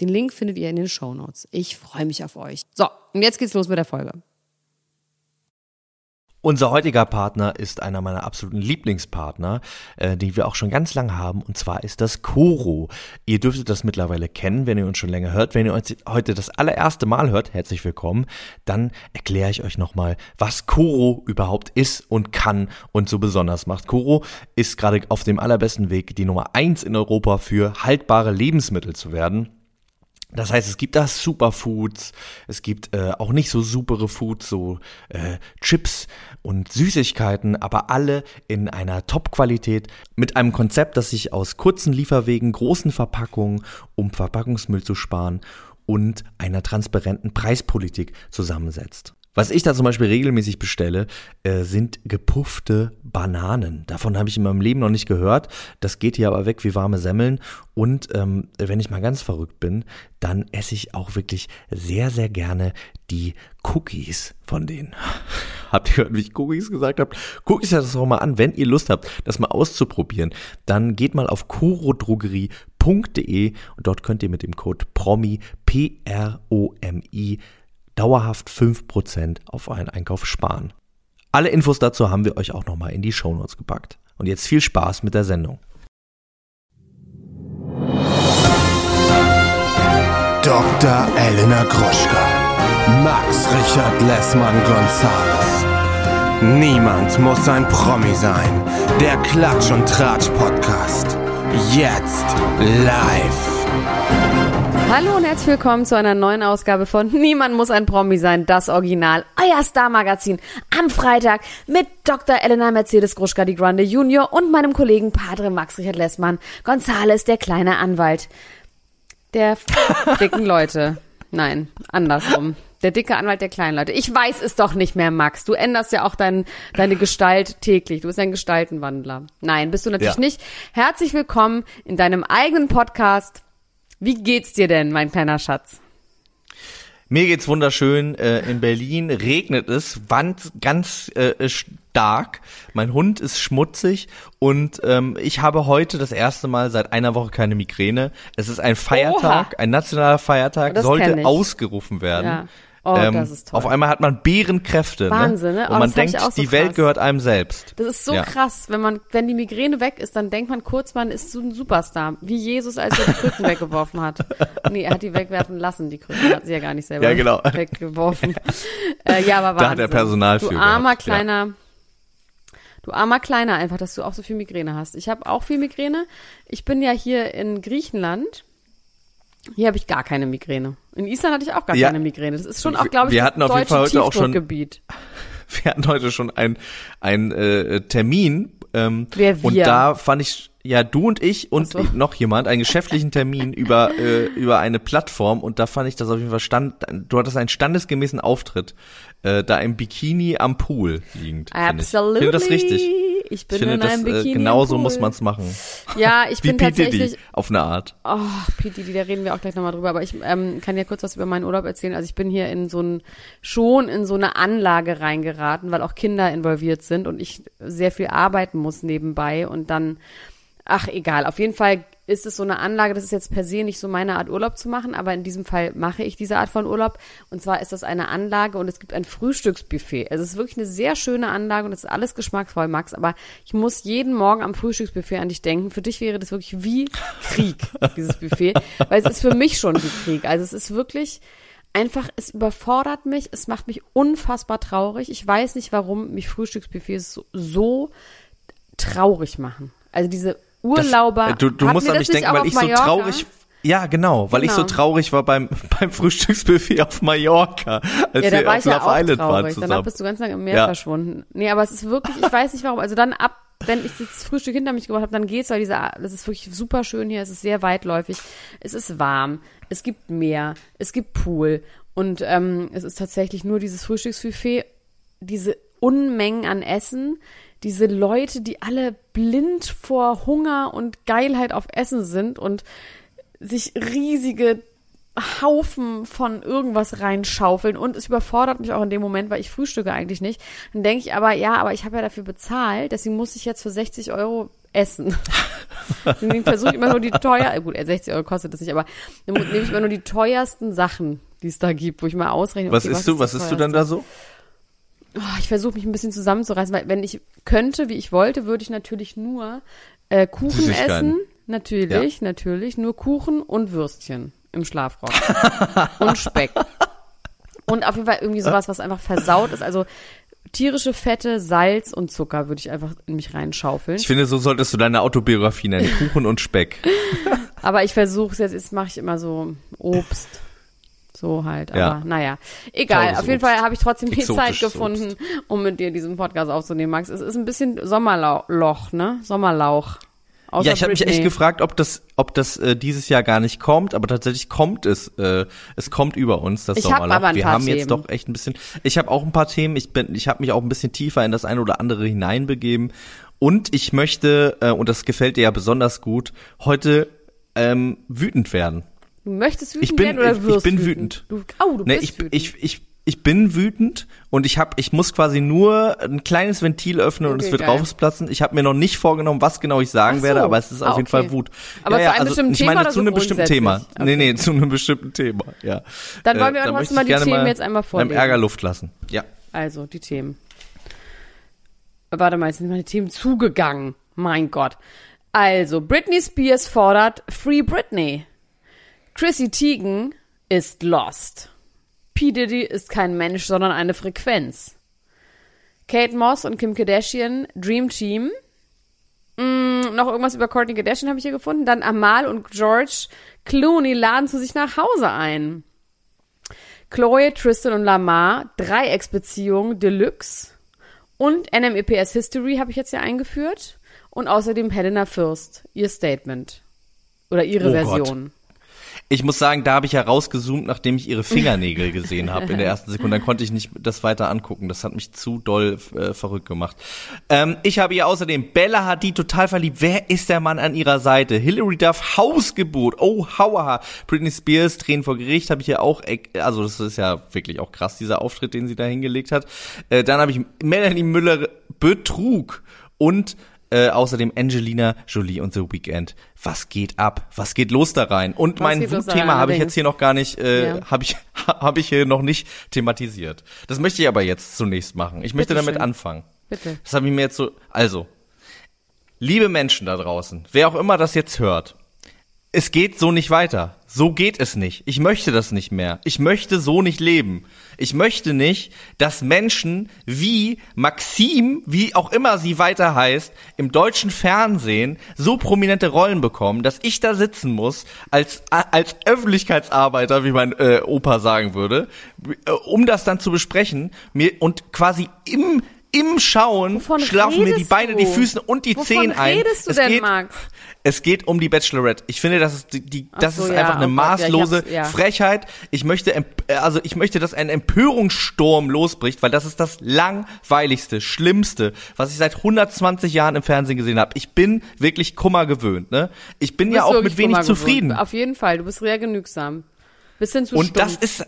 Den Link findet ihr in den Show Notes. Ich freue mich auf euch. So, und jetzt geht's los mit der Folge. Unser heutiger Partner ist einer meiner absoluten Lieblingspartner, äh, die wir auch schon ganz lange haben, und zwar ist das Koro. Ihr dürftet das mittlerweile kennen, wenn ihr uns schon länger hört. Wenn ihr uns heute das allererste Mal hört, herzlich willkommen, dann erkläre ich euch nochmal, was Koro überhaupt ist und kann und so besonders macht. Koro ist gerade auf dem allerbesten Weg, die Nummer eins in Europa für haltbare Lebensmittel zu werden. Das heißt, es gibt da Superfoods, es gibt äh, auch nicht so supere Foods, so äh, Chips und Süßigkeiten, aber alle in einer Top-Qualität mit einem Konzept, das sich aus kurzen Lieferwegen, großen Verpackungen, um Verpackungsmüll zu sparen und einer transparenten Preispolitik zusammensetzt. Was ich da zum Beispiel regelmäßig bestelle, äh, sind gepuffte Bananen. Davon habe ich in meinem Leben noch nicht gehört. Das geht hier aber weg wie warme Semmeln. Und ähm, wenn ich mal ganz verrückt bin, dann esse ich auch wirklich sehr, sehr gerne die Cookies von denen. habt ihr gehört, wie ich Cookies gesagt habe? Guckt euch das auch mal an, wenn ihr Lust habt, das mal auszuprobieren. Dann geht mal auf kurodrogerie.de und dort könnt ihr mit dem Code PROMI, P-R-O-M-I, dauerhaft 5% auf einen Einkauf sparen. Alle Infos dazu haben wir euch auch nochmal in die Shownotes gepackt. Und jetzt viel Spaß mit der Sendung. Dr. Elena Gruschka. Max Richard Lessmann Gonzales. Niemand muss ein Promi sein. Der Klatsch und Tratsch Podcast. Jetzt live. Hallo und herzlich willkommen zu einer neuen Ausgabe von Niemand muss ein Promi sein, das Original, euer Star-Magazin am Freitag mit Dr. Elena Mercedes Gruschka die Grande Junior und meinem Kollegen Padre Max Richard Lessmann, Gonzales, der kleine Anwalt der dicken Leute. Nein, andersrum. Der dicke Anwalt der kleinen Leute. Ich weiß es doch nicht mehr, Max. Du änderst ja auch dein, deine Gestalt täglich. Du bist ein Gestaltenwandler. Nein, bist du natürlich ja. nicht. Herzlich willkommen in deinem eigenen Podcast wie geht's dir denn, mein kleiner Schatz? Mir geht's wunderschön. Äh, in Berlin regnet es wand ganz äh, stark. Mein Hund ist schmutzig und ähm, ich habe heute das erste Mal seit einer Woche keine Migräne. Es ist ein Feiertag, Oha. ein nationaler Feiertag, das sollte ausgerufen werden. Ja. Oh, ähm, das ist toll. Auf einmal hat man Bärenkräfte. Ne? Wahnsinn, ne? Oh, und man denkt, so die krass. Welt gehört einem selbst. Das ist so ja. krass. Wenn man, wenn die Migräne weg ist, dann denkt man kurz, man ist so ein Superstar. Wie Jesus, als er die Krücken weggeworfen hat. Nee, er hat die wegwerfen lassen, die Krücken. Hat sie ja gar nicht selber ja, genau. weggeworfen. äh, ja, aber Wahnsinn. Da hat er Personal. Du armer gehabt, kleiner. Ja. Du armer Kleiner einfach, dass du auch so viel Migräne hast. Ich habe auch viel Migräne. Ich bin ja hier in Griechenland hier habe ich gar keine Migräne. In Island hatte ich auch gar ja. keine Migräne. Das ist schon auch, glaube ich, wir hatten auf jeden Fall heute auch schon, Wir hatten heute schon ein ein äh, Termin. Ähm, Wer wir? Und da fand ich ja du und ich und so. noch jemand einen geschäftlichen Termin über äh, über eine Plattform und da fand ich das auf jeden Fall stand. Du hattest einen standesgemäßen Auftritt äh, da im Bikini am Pool liegend. Absolutely. Ich finde das richtig. Ich bin ich finde, in einem das, äh, Bikini. Genau so muss man es machen. Ja, ich Wie bin P. tatsächlich. Diddy, auf eine Art. Oh, P. Diddy, da reden wir auch gleich nochmal drüber. Aber ich ähm, kann ja kurz was über meinen Urlaub erzählen. Also ich bin hier in so ein, schon in so eine Anlage reingeraten, weil auch Kinder involviert sind und ich sehr viel arbeiten muss nebenbei und dann Ach, egal. Auf jeden Fall ist es so eine Anlage, das ist jetzt per se nicht so meine Art Urlaub zu machen, aber in diesem Fall mache ich diese Art von Urlaub. Und zwar ist das eine Anlage und es gibt ein Frühstücksbuffet. Also es ist wirklich eine sehr schöne Anlage und es ist alles geschmacksvoll, Max. Aber ich muss jeden Morgen am Frühstücksbuffet an dich denken. Für dich wäre das wirklich wie Krieg, dieses Buffet. Weil es ist für mich schon wie Krieg. Also es ist wirklich einfach, es überfordert mich, es macht mich unfassbar traurig. Ich weiß nicht, warum mich Frühstücksbuffets so, so traurig machen. Also diese Urlauber. Das, äh, du du musst an mich denken, weil ich Mallorca? so traurig Ja, genau, weil ich so Genau. traurig war beim, beim Frühstücksbuffet auf Mallorca, als Ja, da wir war auf ich ja Love auch Island waren traurig. zusammen. Danach bist du ganz lange im Meer Ja. verschwunden. Nee, aber es ist wirklich, ich weiß nicht warum. Also dann ab, wenn ich das Frühstück hinter mich gebracht habe, dann geht's, weil dieser, das ist wirklich super schön hier. Es ist sehr weitläufig. Es ist warm. Es gibt Meer. Es gibt Pool. Und ähm, es ist tatsächlich nur dieses Frühstücksbuffet, diese Unmengen an Essen, diese Leute, die alle blind vor Hunger und Geilheit auf Essen sind und sich riesige Haufen von irgendwas reinschaufeln und es überfordert mich auch in dem Moment, weil ich frühstücke eigentlich nicht. Dann denke ich aber, ja, aber ich habe ja dafür bezahlt, deswegen muss ich jetzt für 60 Euro essen. Deswegen versuche ich immer nur die teuer, äh, gut, äh, 60 Euro kostet das nicht, aber dann nehme ich immer nur die teuersten Sachen, die es da gibt, wo ich mal ausrechne. was okay, isst du, was isst du dann da so? Oh, ich versuche mich ein bisschen zusammenzureißen, weil wenn ich könnte, wie ich wollte, würde ich natürlich nur äh, Kuchen essen. Natürlich, natürlich. Nur Kuchen und Würstchen im Schlafrock. und Speck. Und auf jeden Fall irgendwie sowas, was einfach versaut ist. Also tierische Fette, Salz und Zucker würde ich einfach in mich reinschaufeln. Ich finde, so solltest du deine Autobiografie nennen. Kuchen und Speck. Aber ich versuche es jetzt, jetzt mache ich immer so Obst. So halt. Aber Ja. naja. Egal. Auf jeden Obst. Fall habe ich trotzdem die Zeit gefunden, um mit dir diesen Podcast aufzunehmen, Max. Es ist ein bisschen Sommerloch, ne? Sommerlauch. Außer ja, ich habe mich echt gefragt, ob das, ob das äh, dieses Jahr gar nicht kommt, aber tatsächlich kommt es. Äh, es kommt über uns das Ich hab Sommerloch. aber ein Wir paar haben jetzt Themen. doch echt ein bisschen. Ich habe auch ein paar Themen. Ich bin, ich habe mich auch ein bisschen tiefer in das eine oder andere hineinbegeben. Und ich möchte, äh, und das gefällt dir ja besonders gut, heute ähm, wütend werden. Du möchtest wütend Ich bin- werden oder ich- ich wirst bin wütend? wütend. Du, oh, du Ne, bist ich, wütend. ich, ich, ich bin wütend und ich hab, ich muss quasi nur ein kleines Ventil öffnen und Okay, es wird geil. rausplatzen. Ich habe mir noch nicht vorgenommen, was genau ich sagen so. werde, aber es ist Ah, auf jeden okay. Fall Wut. Aber zu einem bestimmten ich Thema meine oder zu einem bestimmten Thema. grundsätzlich? Nee, nee, zu einem bestimmten Thema, ja. Dann wollen Äh, wir trotzdem möchte mal ich die Themen jetzt einmal Beim vorlesen. Ärger Luft lassen. Ja. Also, die Themen. Warte mal, jetzt sind meine Themen zugegangen. Mein Gott. Also, Britney Spears fordert Free Britney. Chrissy Teigen ist lost. P. Diddy ist kein Mensch, sondern eine Frequenz. Kate Moss und Kim Kardashian, Dream Team. Mm, noch irgendwas über Kourtney Kardashian habe ich hier gefunden. Dann Amal und George Clooney laden zu sich nach Hause ein. Chloe, Tristan und Lamar, Dreiecksbeziehung Deluxe. Und NMEPS History habe ich jetzt hier eingeführt. Und außerdem Helena Fürst, ihr Statement. Oder ihre Oh Version. Ich muss sagen, da habe ich ja rausgezoomt, nachdem ich ihre Fingernägel gesehen habe in der ersten Sekunde. Dann konnte ich nicht das weiter angucken. Das hat mich zu doll äh, verrückt gemacht. Ähm, ich habe ihr außerdem Bella Hadid total verliebt. Wer ist der Mann an ihrer Seite? Hilary Duff Hausgebot. Oh, hauaha. Britney Spears Tränen vor Gericht habe ich ja auch. Also das ist ja wirklich auch krass dieser Auftritt, den sie da hingelegt hat. Äh, dann habe ich Melanie Müller Betrug und äh, außerdem Angelina Jolie und The Weeknd. Was geht ab? Was geht los da rein? Und Was mein Wutthema habe ich jetzt hier noch gar nicht, äh, Ja. habe ich, habe ich hier noch nicht thematisiert. Das möchte ich aber jetzt zunächst machen. Ich möchte Bitte damit schön. anfangen. Bitte. Das habe ich mir jetzt so, also, liebe Menschen da draußen, wer auch immer das jetzt hört, es geht so nicht weiter. So geht es nicht. Ich möchte das nicht mehr. Ich möchte so nicht leben. Ich möchte nicht, dass Menschen wie Maxim, wie auch immer sie weiter heißt, im deutschen Fernsehen so prominente Rollen bekommen, dass ich da sitzen muss als als Öffentlichkeitsarbeiter, wie mein äh, Opa sagen würde, äh, um das dann zu besprechen, mir und quasi im im Schauen Wovon schlafen mir die Beine, die du? Füße und die Wovon Zehen ein. redest du es denn, geht, Max? Es geht um die Bachelorette. Ich finde, das ist die, die das so, ist ja, einfach eine oh Gott, ja, ich maßlose. Frechheit. Ich möchte, äh, also ich möchte, dass ein Empörungssturm losbricht, weil das ist das langweiligste, schlimmste, was ich seit 120 Jahren im Fernsehen gesehen habe. Ich bin wirklich Kummer gewöhnt. Ne? Ich bin ja auch mit wenig zufrieden. Auf jeden Fall, du bist sehr genügsam. Bisschen zu Und das stumpf. ist,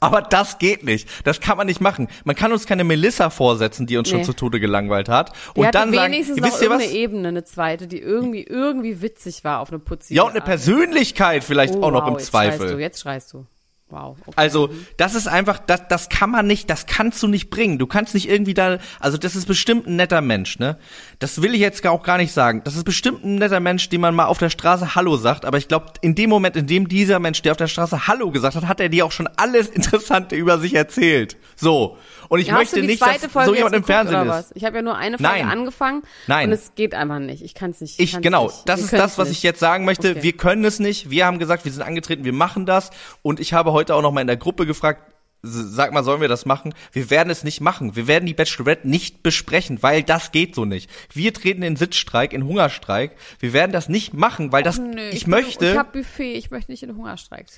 aber das geht nicht. Das kann man nicht machen. Man kann uns keine Melissa vorsetzen, die uns schon Nee. zu Tode gelangweilt hat. Die Und hatte dann sagen, wenigstens noch wisst ihr was? irgendeine Ebene, eine zweite, die irgendwie, irgendwie witzig war auf eine putzige Ja, und eine Art. Persönlichkeit vielleicht Oh, auch noch wow, im jetzt schreist Zweifel. Du, jetzt schreist du. Wow. Okay. Also, das ist einfach, das, das kann man nicht, das kannst du nicht bringen. Du kannst nicht irgendwie da, also das ist bestimmt ein netter Mensch, ne? Das will ich jetzt auch gar nicht sagen. Das ist bestimmt ein netter Mensch, dem man mal auf der Straße Hallo sagt, aber ich glaube, in dem Moment, in dem dieser Mensch dir auf der Straße Hallo gesagt hat, hat er dir auch schon alles Interessante über sich erzählt. So. Und ich Ja, möchte nicht, dass Folge so jemand im Fernsehen geguckt, ist. Ich habe ja nur eine Folge Nein. angefangen Nein. und es geht einfach nicht. Ich kann es nicht. Ich, genau, nicht. das Wir ist das, was nicht. ich jetzt sagen möchte. Okay. Wir können es nicht. Wir haben gesagt, wir sind angetreten, wir machen das. Und ich habe heute auch noch mal in der Gruppe gefragt, sag mal, sollen wir das machen? Wir werden es nicht machen. Wir werden die Bachelorette nicht besprechen, weil das geht so nicht. Wir treten in Sitzstreik, in Hungerstreik. Wir werden das nicht machen, weil das, Nö, ich, bin- möchte. Ich habe Buffet, ich möchte nicht in Hungerstreik.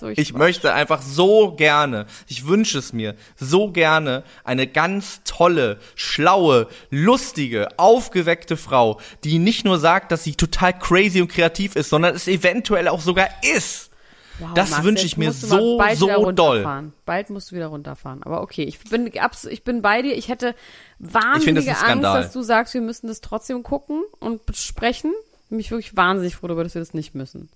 Wirklich Ich möchte einfach so gerne, ich wünsche es mir, so gerne eine ganz tolle, schlaue, lustige, aufgeweckte Frau, die nicht nur sagt, dass sie total crazy und kreativ ist, sondern es eventuell auch sogar ist. Wow, das wünsche ich mir so, so wieder doll. runterfahren. Bald musst du wieder runterfahren. Aber okay, ich bin ich bin bei dir. Ich hätte Ich wahnsinnige ein Angst, dass du sagst, wir müssen das trotzdem gucken und besprechen. Bin Mich wirklich wahnsinnig froh darüber, dass wir das nicht müssen.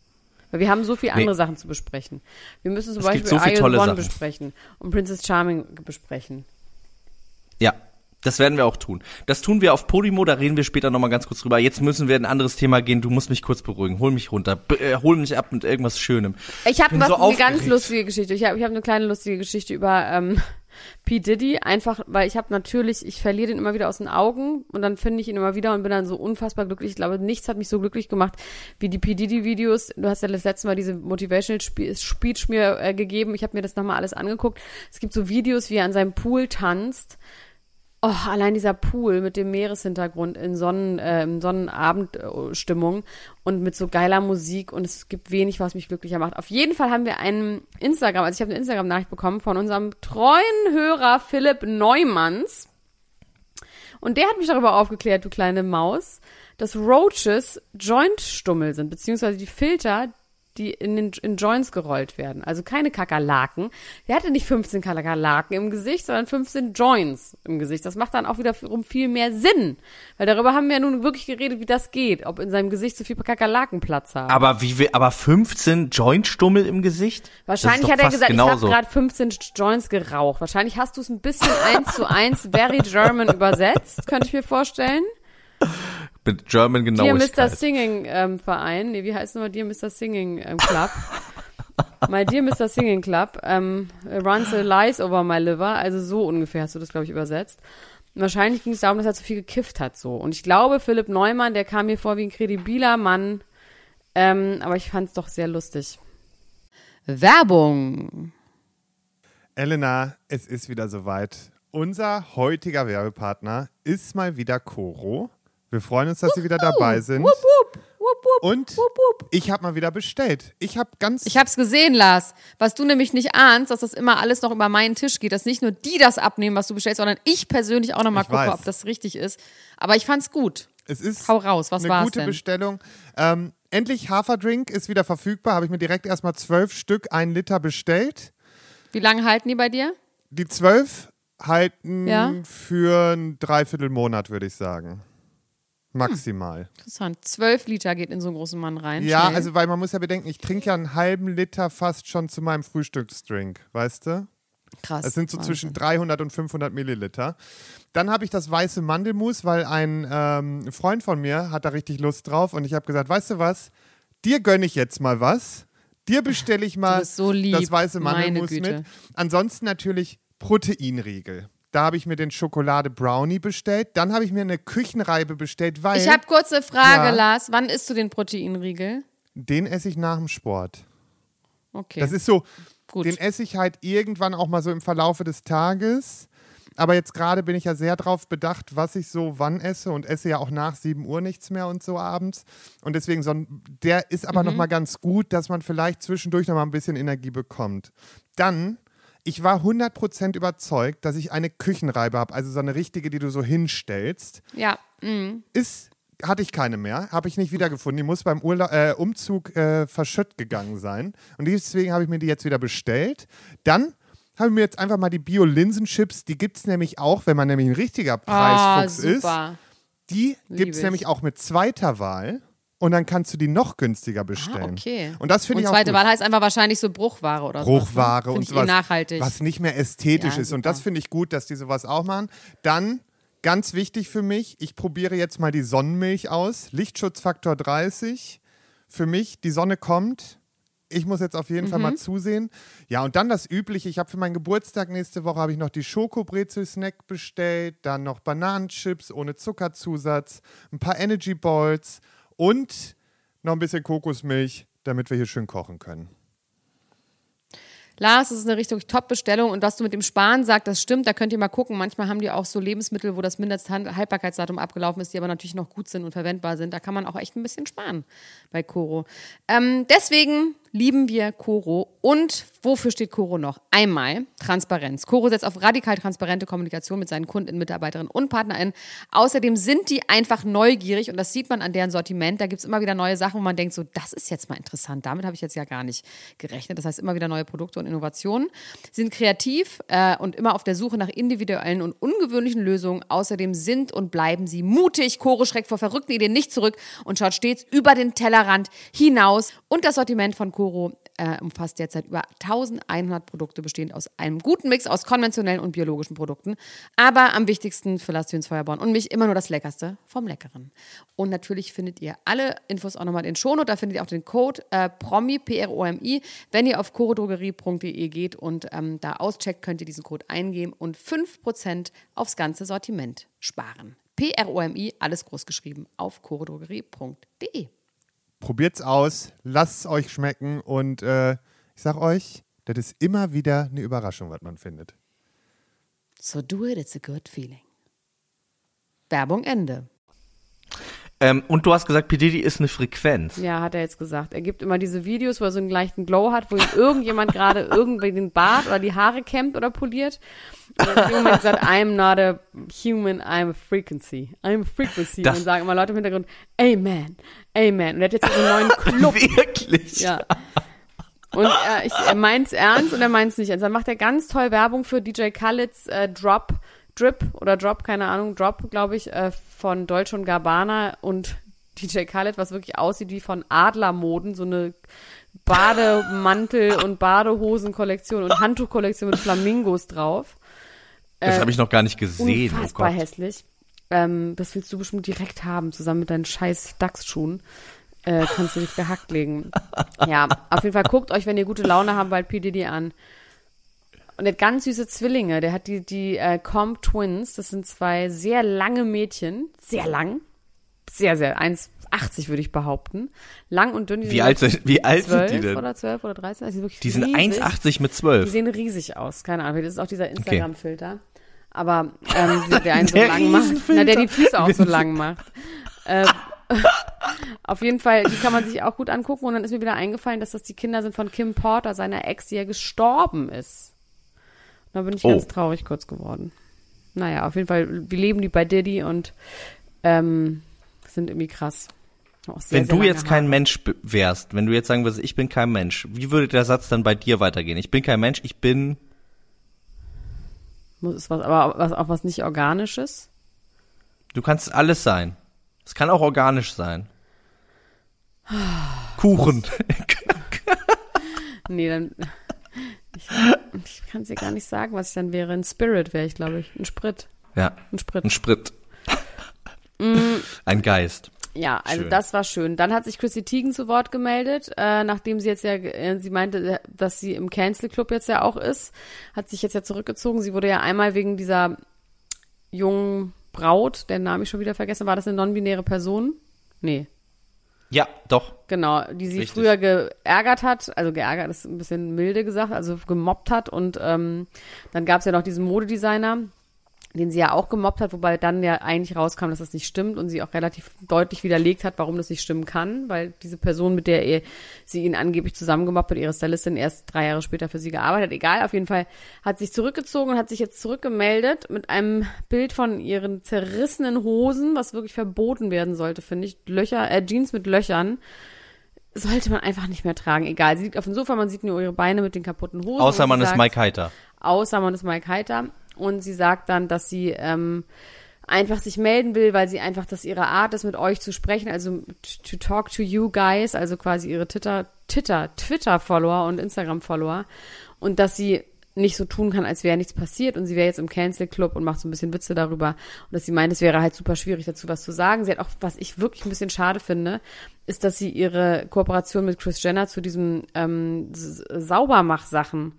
Weil wir haben so viele andere Sachen zu besprechen. Wir müssen zum Es Beispiel so Iron One Sachen. besprechen und Princess Charming besprechen. Ja, das werden wir auch tun. Das tun wir auf Podimo, da reden wir später nochmal ganz kurz drüber. Jetzt müssen wir in ein anderes Thema gehen. Du musst mich kurz beruhigen. Hol mich runter. B äh, hol mich ab mit irgendwas Schönem. Ich habe was so eine ganz lustige Geschichte. Ich habe ich hab eine kleine lustige Geschichte über ähm, P. Diddy. Einfach, weil ich habe natürlich, ich verliere den immer wieder aus den Augen und dann finde ich ihn immer wieder und bin dann so unfassbar glücklich. Ich glaube, nichts hat mich so glücklich gemacht wie die P. Diddy-Videos. Du hast ja das letzte Mal diese Motivational Spe- Speech mir äh, gegeben. Ich habe mir das nochmal alles angeguckt. Es gibt so Videos, wie er an seinem Pool tanzt. Oh, allein dieser Pool mit dem Meereshintergrund in Sonnen, äh, in Sonnenabendstimmung und mit so geiler Musik und es gibt wenig, was mich glücklicher macht. Auf jeden Fall haben wir einen Instagram, also ich habe eine Instagram-Nachricht bekommen von unserem treuen Hörer Philipp Neumanns. Und der hat mich darüber aufgeklärt, du kleine Maus, dass Roaches Joint-Stummel sind, beziehungsweise die Filter, die in den in Joints gerollt werden. Also keine Kakerlaken. Der hatte nicht 15 Kakerlaken im Gesicht, sondern 15 Joints im Gesicht. Das macht dann auch wiederum viel mehr Sinn. Weil darüber haben wir ja nun wirklich geredet, wie das geht. Ob in seinem Gesicht so viel Kakerlaken Platz haben. Aber wie wir, aber 15 Jointstummel im Gesicht? Wahrscheinlich hat er gesagt, ich habe genauso. gerade 15 Joints geraucht. Wahrscheinlich hast du es ein bisschen eins zu eins very German übersetzt, könnte ich mir vorstellen. Mit German Dear Genauigkeit. Mr. Singing ähm, Verein, nee, wie heißt nochmal Dear Mr. Singing ähm, Club? my Dear Mr. Singing Club ähm, runs the lies over my liver, also so ungefähr hast du das, glaube ich, übersetzt. Und wahrscheinlich ging es darum, dass er zu viel gekifft hat, so. Und ich glaube, Philipp Neumann, der kam mir vor wie ein kredibiler Mann, ähm, aber ich fand es doch sehr lustig. Werbung. Elena, es ist wieder soweit. Unser heutiger Werbepartner ist mal wieder Coro. Wir freuen uns, dass Sie wieder dabei sind. Wupp, wupp, Und ich habe mal wieder bestellt. Ich habe ganz Ich hab's gesehen, Lars. Was du nämlich nicht ahnst, dass das immer alles noch über meinen Tisch geht, dass nicht nur die das abnehmen, was du bestellst, sondern ich persönlich auch nochmal gucke, weiß. ob das richtig ist. Aber ich fand's gut. Es ist Hau raus, was eine war's gute denn? Bestellung. Ähm, endlich Haferdrink ist wieder verfügbar. Habe ich mir direkt erstmal zwölf Stück, ein Liter bestellt. Wie lange halten die bei dir? Die zwölf halten Ja. für ein Dreiviertelmonat, würde ich sagen. Maximal. Interessant. Zwölf Liter geht in so einen großen Mann rein. Ja, Schnell. also weil man muss ja bedenken, ich trinke ja einen halben Liter fast schon zu meinem Frühstücksdrink, weißt du? krass. Das sind so Wahnsinn. zwischen 300 und 500 Milliliter. Dann habe ich das weiße Mandelmus, weil ein ähm, Freund von mir hat da richtig Lust drauf und ich habe gesagt, weißt du was, dir gönne ich jetzt mal was. Dir bestelle ich mal so lieb, das weiße Mandelmus mit. Ansonsten natürlich Proteinriegel. Da habe ich mir den Schokolade Brownie bestellt. Dann habe ich mir eine Küchenreibe bestellt, weil Ich habe kurze Frage, Ja. Lars. Wann isst du den Proteinriegel? den esse ich nach dem Sport. Okay. Das ist so, Gut. den esse ich halt irgendwann auch mal so im Verlaufe des Tages. Aber jetzt gerade bin ich ja sehr drauf bedacht, was ich so wann esse und esse ja auch nach 7 Uhr nichts mehr und so abends. Und deswegen, so ein, der ist aber Mhm. noch mal ganz gut, dass man vielleicht zwischendurch noch mal ein bisschen Energie bekommt. Dann, ich war 100% überzeugt, dass ich eine Küchenreibe habe, also so eine richtige, die du so hinstellst. ja. mm. Ist, hatte ich keine mehr, habe ich nicht wiedergefunden. Die muss beim Urla äh, Umzug äh, verschütt gegangen sein. Und deswegen habe ich mir die jetzt wieder bestellt. Dann habe ich mir jetzt einfach mal die Bio-Linsenchips, die gibt es nämlich auch, wenn man nämlich ein richtiger Ah, Preisfuchs ist. super. Die gibt es ich. nämlich auch mit zweiter Wahl. Und dann kannst du die noch günstiger bestellen. Ah, okay. Und das finde Und ich auch zweite. Wahl heißt einfach wahrscheinlich so Bruchware oder so. Bruchware Finde und sowas, nachhaltig. was nicht mehr ästhetisch Ja, ist. Und super. das finde ich gut, dass die sowas auch machen. Dann, ganz wichtig für mich, ich probiere jetzt mal die Sonnenmilch aus. Lichtschutzfaktor 30. Für mich, die Sonne kommt. Ich muss jetzt auf jeden Fall Mhm. mal zusehen. Ja, und dann das Übliche. Ich habe für meinen Geburtstag nächste Woche habe ich noch die Schokobrezel-Snack bestellt, dann noch Bananenchips ohne Zuckerzusatz, ein paar Energy Balls und noch ein bisschen Kokosmilch, damit wir hier schön kochen können. Lars, das ist eine richtig Top-Bestellung und was du mit dem Sparen sagst, das stimmt, da könnt ihr mal gucken. Manchmal haben die auch so Lebensmittel, wo das Mindesthaltbarkeitsdatum abgelaufen ist, die aber natürlich noch gut sind und verwendbar sind. Da kann man auch echt ein bisschen sparen bei Coro. Ähm, deswegen lieben wir Coro. Und wofür steht Coro noch? Einmal Transparenz. Coro setzt auf radikal transparente Kommunikation mit seinen Kunden, Mitarbeiterinnen und PartnerInnen. Außerdem sind die einfach neugierig und das sieht man an deren Sortiment. Da gibt es immer wieder neue Sachen, wo man denkt, so, das ist jetzt mal interessant. Damit habe ich jetzt ja gar nicht gerechnet. Das heißt, immer wieder neue Produkte und Innovationen. Sie sind kreativ äh, und immer auf der Suche nach individuellen und ungewöhnlichen Lösungen. Außerdem sind und bleiben sie mutig. Coro schreckt vor verrückten Ideen nicht zurück und schaut stets über den Tellerrand hinaus. Und das Sortiment von Coro äh, umfasst derzeit über 1100 Produkte, bestehend aus einem guten Mix aus konventionellen und biologischen Produkten. Aber am wichtigsten für Lars Töns Feuerborn und mich immer nur das Leckerste vom Leckeren. Und natürlich findet ihr alle Infos auch nochmal in den Shownote. Da findet ihr auch den Code äh, PROMI, P-R-O-M-I. Wenn ihr auf chorodrogerie.de geht und ähm, da auscheckt, könnt ihr diesen Code eingeben und 5% aufs ganze Sortiment sparen. P-R-O-M-I, alles groß geschrieben, auf chorodrogerie.de. Probiert's aus, lasst es euch schmecken und äh, ich sag euch, das ist immer wieder eine Überraschung, was man findet. So do it, it's a good feeling. Werbung Ende. Ähm, und du hast gesagt, P. Diddy ist eine Frequenz. Ja, hat er jetzt gesagt. Er gibt immer diese Videos, wo er so einen leichten Glow hat, wo ihm irgendjemand gerade irgendwie den Bart oder die Haare kämmt oder poliert. Und dann hat jemand gesagt, I'm not a human, I'm a frequency. I'm a frequency. Das- und sagen immer Leute im Hintergrund, Amen, Amen. Und er hat jetzt so einen neuen Club. Wirklich? Ja. Und er, ich, er meint's ernst und er meint's nicht ernst. Dann macht er ganz toll Werbung für DJ Khaled's äh, Drop, Drip oder Drop, keine Ahnung, Drop, glaube ich, äh, von Dolce und Gabbana und DJ Khaled, was wirklich aussieht wie von Adlermoden, so eine Bademantel- und Badehosen-Kollektion und Handtuchkollektion mit Flamingos drauf. Das habe ich noch gar nicht gesehen. Oh Unfassbar Gott. hässlich. Ähm, das willst du bestimmt direkt haben, zusammen mit deinen scheiß Dachsschuhen. Äh, kannst du dich behackt legen. Ja, auf jeden Fall guckt euch, wenn ihr gute Laune habt, bald P. Diddy an. Und er hat ganz süße Zwillinge. Der hat die, die äh, Comp Twins. Das sind zwei sehr lange Mädchen. Sehr lang. Sehr, sehr. 1,80 würde ich behaupten. Lang und dünn. Die Wie sind alt, sind, wie alt sind 12 die denn? oder 12 oder 13. Also Die sind riesig. 1,80 mit Die 12. sehen riesig aus. Keine Ahnung. Das ist auch dieser Instagram-Filter. Aber ähm, der einen so Der lang macht. Na, der die Füße auch so lang macht. Äh, auf jeden Fall, die kann man sich auch gut angucken. Und dann ist mir wieder eingefallen, dass das die Kinder sind von Kim Porter, seiner Ex, die ja gestorben ist. Da bin ich Oh. ganz traurig kurz geworden. Naja, auf jeden Fall, wir leben die bei Diddy und ähm, sind irgendwie krass. Sehr, Wenn sehr du jetzt kein. Mensch wärst, wenn du jetzt sagen würdest, ich bin kein Mensch, wie würde der Satz dann bei dir weitergehen? Ich bin kein Mensch, ich bin. Muss ist was, aber was, auch was nicht Organisches. Du kannst alles sein. Es kann auch organisch sein. Kuchen. Nee, dann. Ich, ich kann es dir gar nicht sagen, was ich dann wäre. Ein Spirit wäre ich, glaube ich. Ein Sprit. ja, Ein Sprit. ein Sprit. Ein Geist. Ja, also Schön. das war schön. Dann hat sich Chrissy Teigen zu Wort gemeldet, äh, nachdem sie jetzt ja, äh, sie meinte, dass sie im Cancel Club jetzt ja auch ist, hat sich jetzt ja zurückgezogen. Sie wurde ja einmal wegen dieser jungen Braut, der Name ich schon wieder vergessen, war das eine non-binäre Person? Nee. Ja, doch. Genau, die sie Richtig. früher geärgert hat, also geärgert ist ein bisschen milde gesagt, also gemobbt hat und ähm, dann gab es ja noch diesen Modedesigner, den sie ja auch gemobbt hat, wobei dann ja eigentlich rauskam, dass das nicht stimmt und sie auch relativ deutlich widerlegt hat, warum das nicht stimmen kann, weil diese Person, mit der er, sie ihn angeblich zusammengemobbt hat, ihre Stylistin, erst drei Jahre später für sie gearbeitet hat. Egal, auf jeden Fall hat sich zurückgezogen und hat sich jetzt zurückgemeldet mit einem Bild von ihren zerrissenen Hosen, was wirklich verboten werden sollte, finde ich. Löcher, äh, Jeans mit Löchern sollte man einfach nicht mehr tragen. Egal, sie liegt auf dem Sofa, man sieht nur ihre Beine mit den kaputten Hosen. Außer man sie ist sagt- Mike Heiter. außer man ist Mike Heiter. Und sie sagt dann, dass sie ähm, einfach sich melden will, weil sie einfach das ihre Art ist, mit euch zu sprechen, also to talk to you guys, also quasi ihre Twitter, Twitter, Twitter-Follower und Instagram-Follower. Und dass sie nicht so tun kann, als wäre nichts passiert und sie wäre jetzt im Cancel Club und macht so ein bisschen Witze darüber und dass sie meint, es wäre halt super schwierig dazu was zu sagen. Sie hat auch, was ich wirklich ein bisschen schade finde, ist, dass sie ihre Kooperation mit Chris Jenner zu diesem ähm, Saubermach-Sachen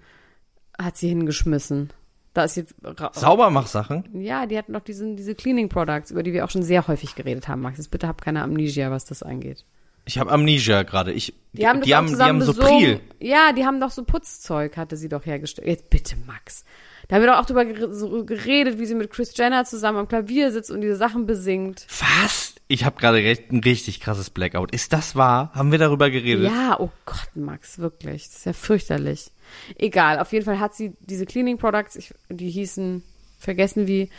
hat sie hingeschmissen. Da ist sie Saubermach-Sachen? Ja, die hatten noch diesen, diese Cleaning Products, über die wir auch schon sehr häufig geredet haben, Max. Jetzt bitte hab keine Amnesia, was das angeht. Ich habe Amnesia gerade. Ich Die haben, die das auch haben, die haben so. Priel. Ja, die haben doch so Putzzeug, hatte sie doch hergestellt. Jetzt bitte, Max. Da haben wir doch auch drüber geredet, wie sie mit Chris Jenner zusammen am Klavier sitzt und diese Sachen besingt. Was? Ich habe gerade recht, ein richtig krasses Blackout. Ist das wahr? Haben wir darüber geredet? Ja, oh Gott, Max, wirklich. Das ist ja fürchterlich. Egal, auf jeden Fall hat sie diese Cleaning Products, die hießen, vergessen wie.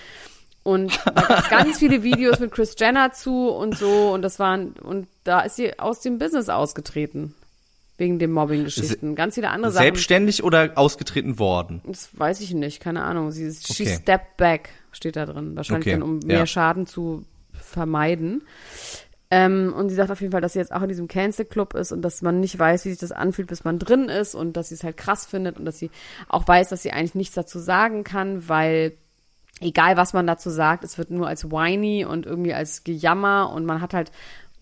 Und da ganz viele Videos mit Chris Jenner zu und so. Und das waren, und da ist sie aus dem Business ausgetreten. Wegen den Mobbing-Geschichten. Ganz viele andere Sachen. Selbstständig oder ausgetreten worden? Das weiß ich nicht, keine Ahnung. Sie ist, she Okay. stepped back, steht da drin. Wahrscheinlich Okay, dann, um mehr ja. Schaden zu vermeiden. Ähm, und sie sagt auf jeden Fall, dass sie jetzt auch in diesem Cancel Club ist und dass man nicht weiß, wie sich das anfühlt, bis man drin ist und dass sie es halt krass findet und dass sie auch weiß, dass sie eigentlich nichts dazu sagen kann, weil egal was man dazu sagt, es wird nur als whiny und irgendwie als Gejammer und man hat halt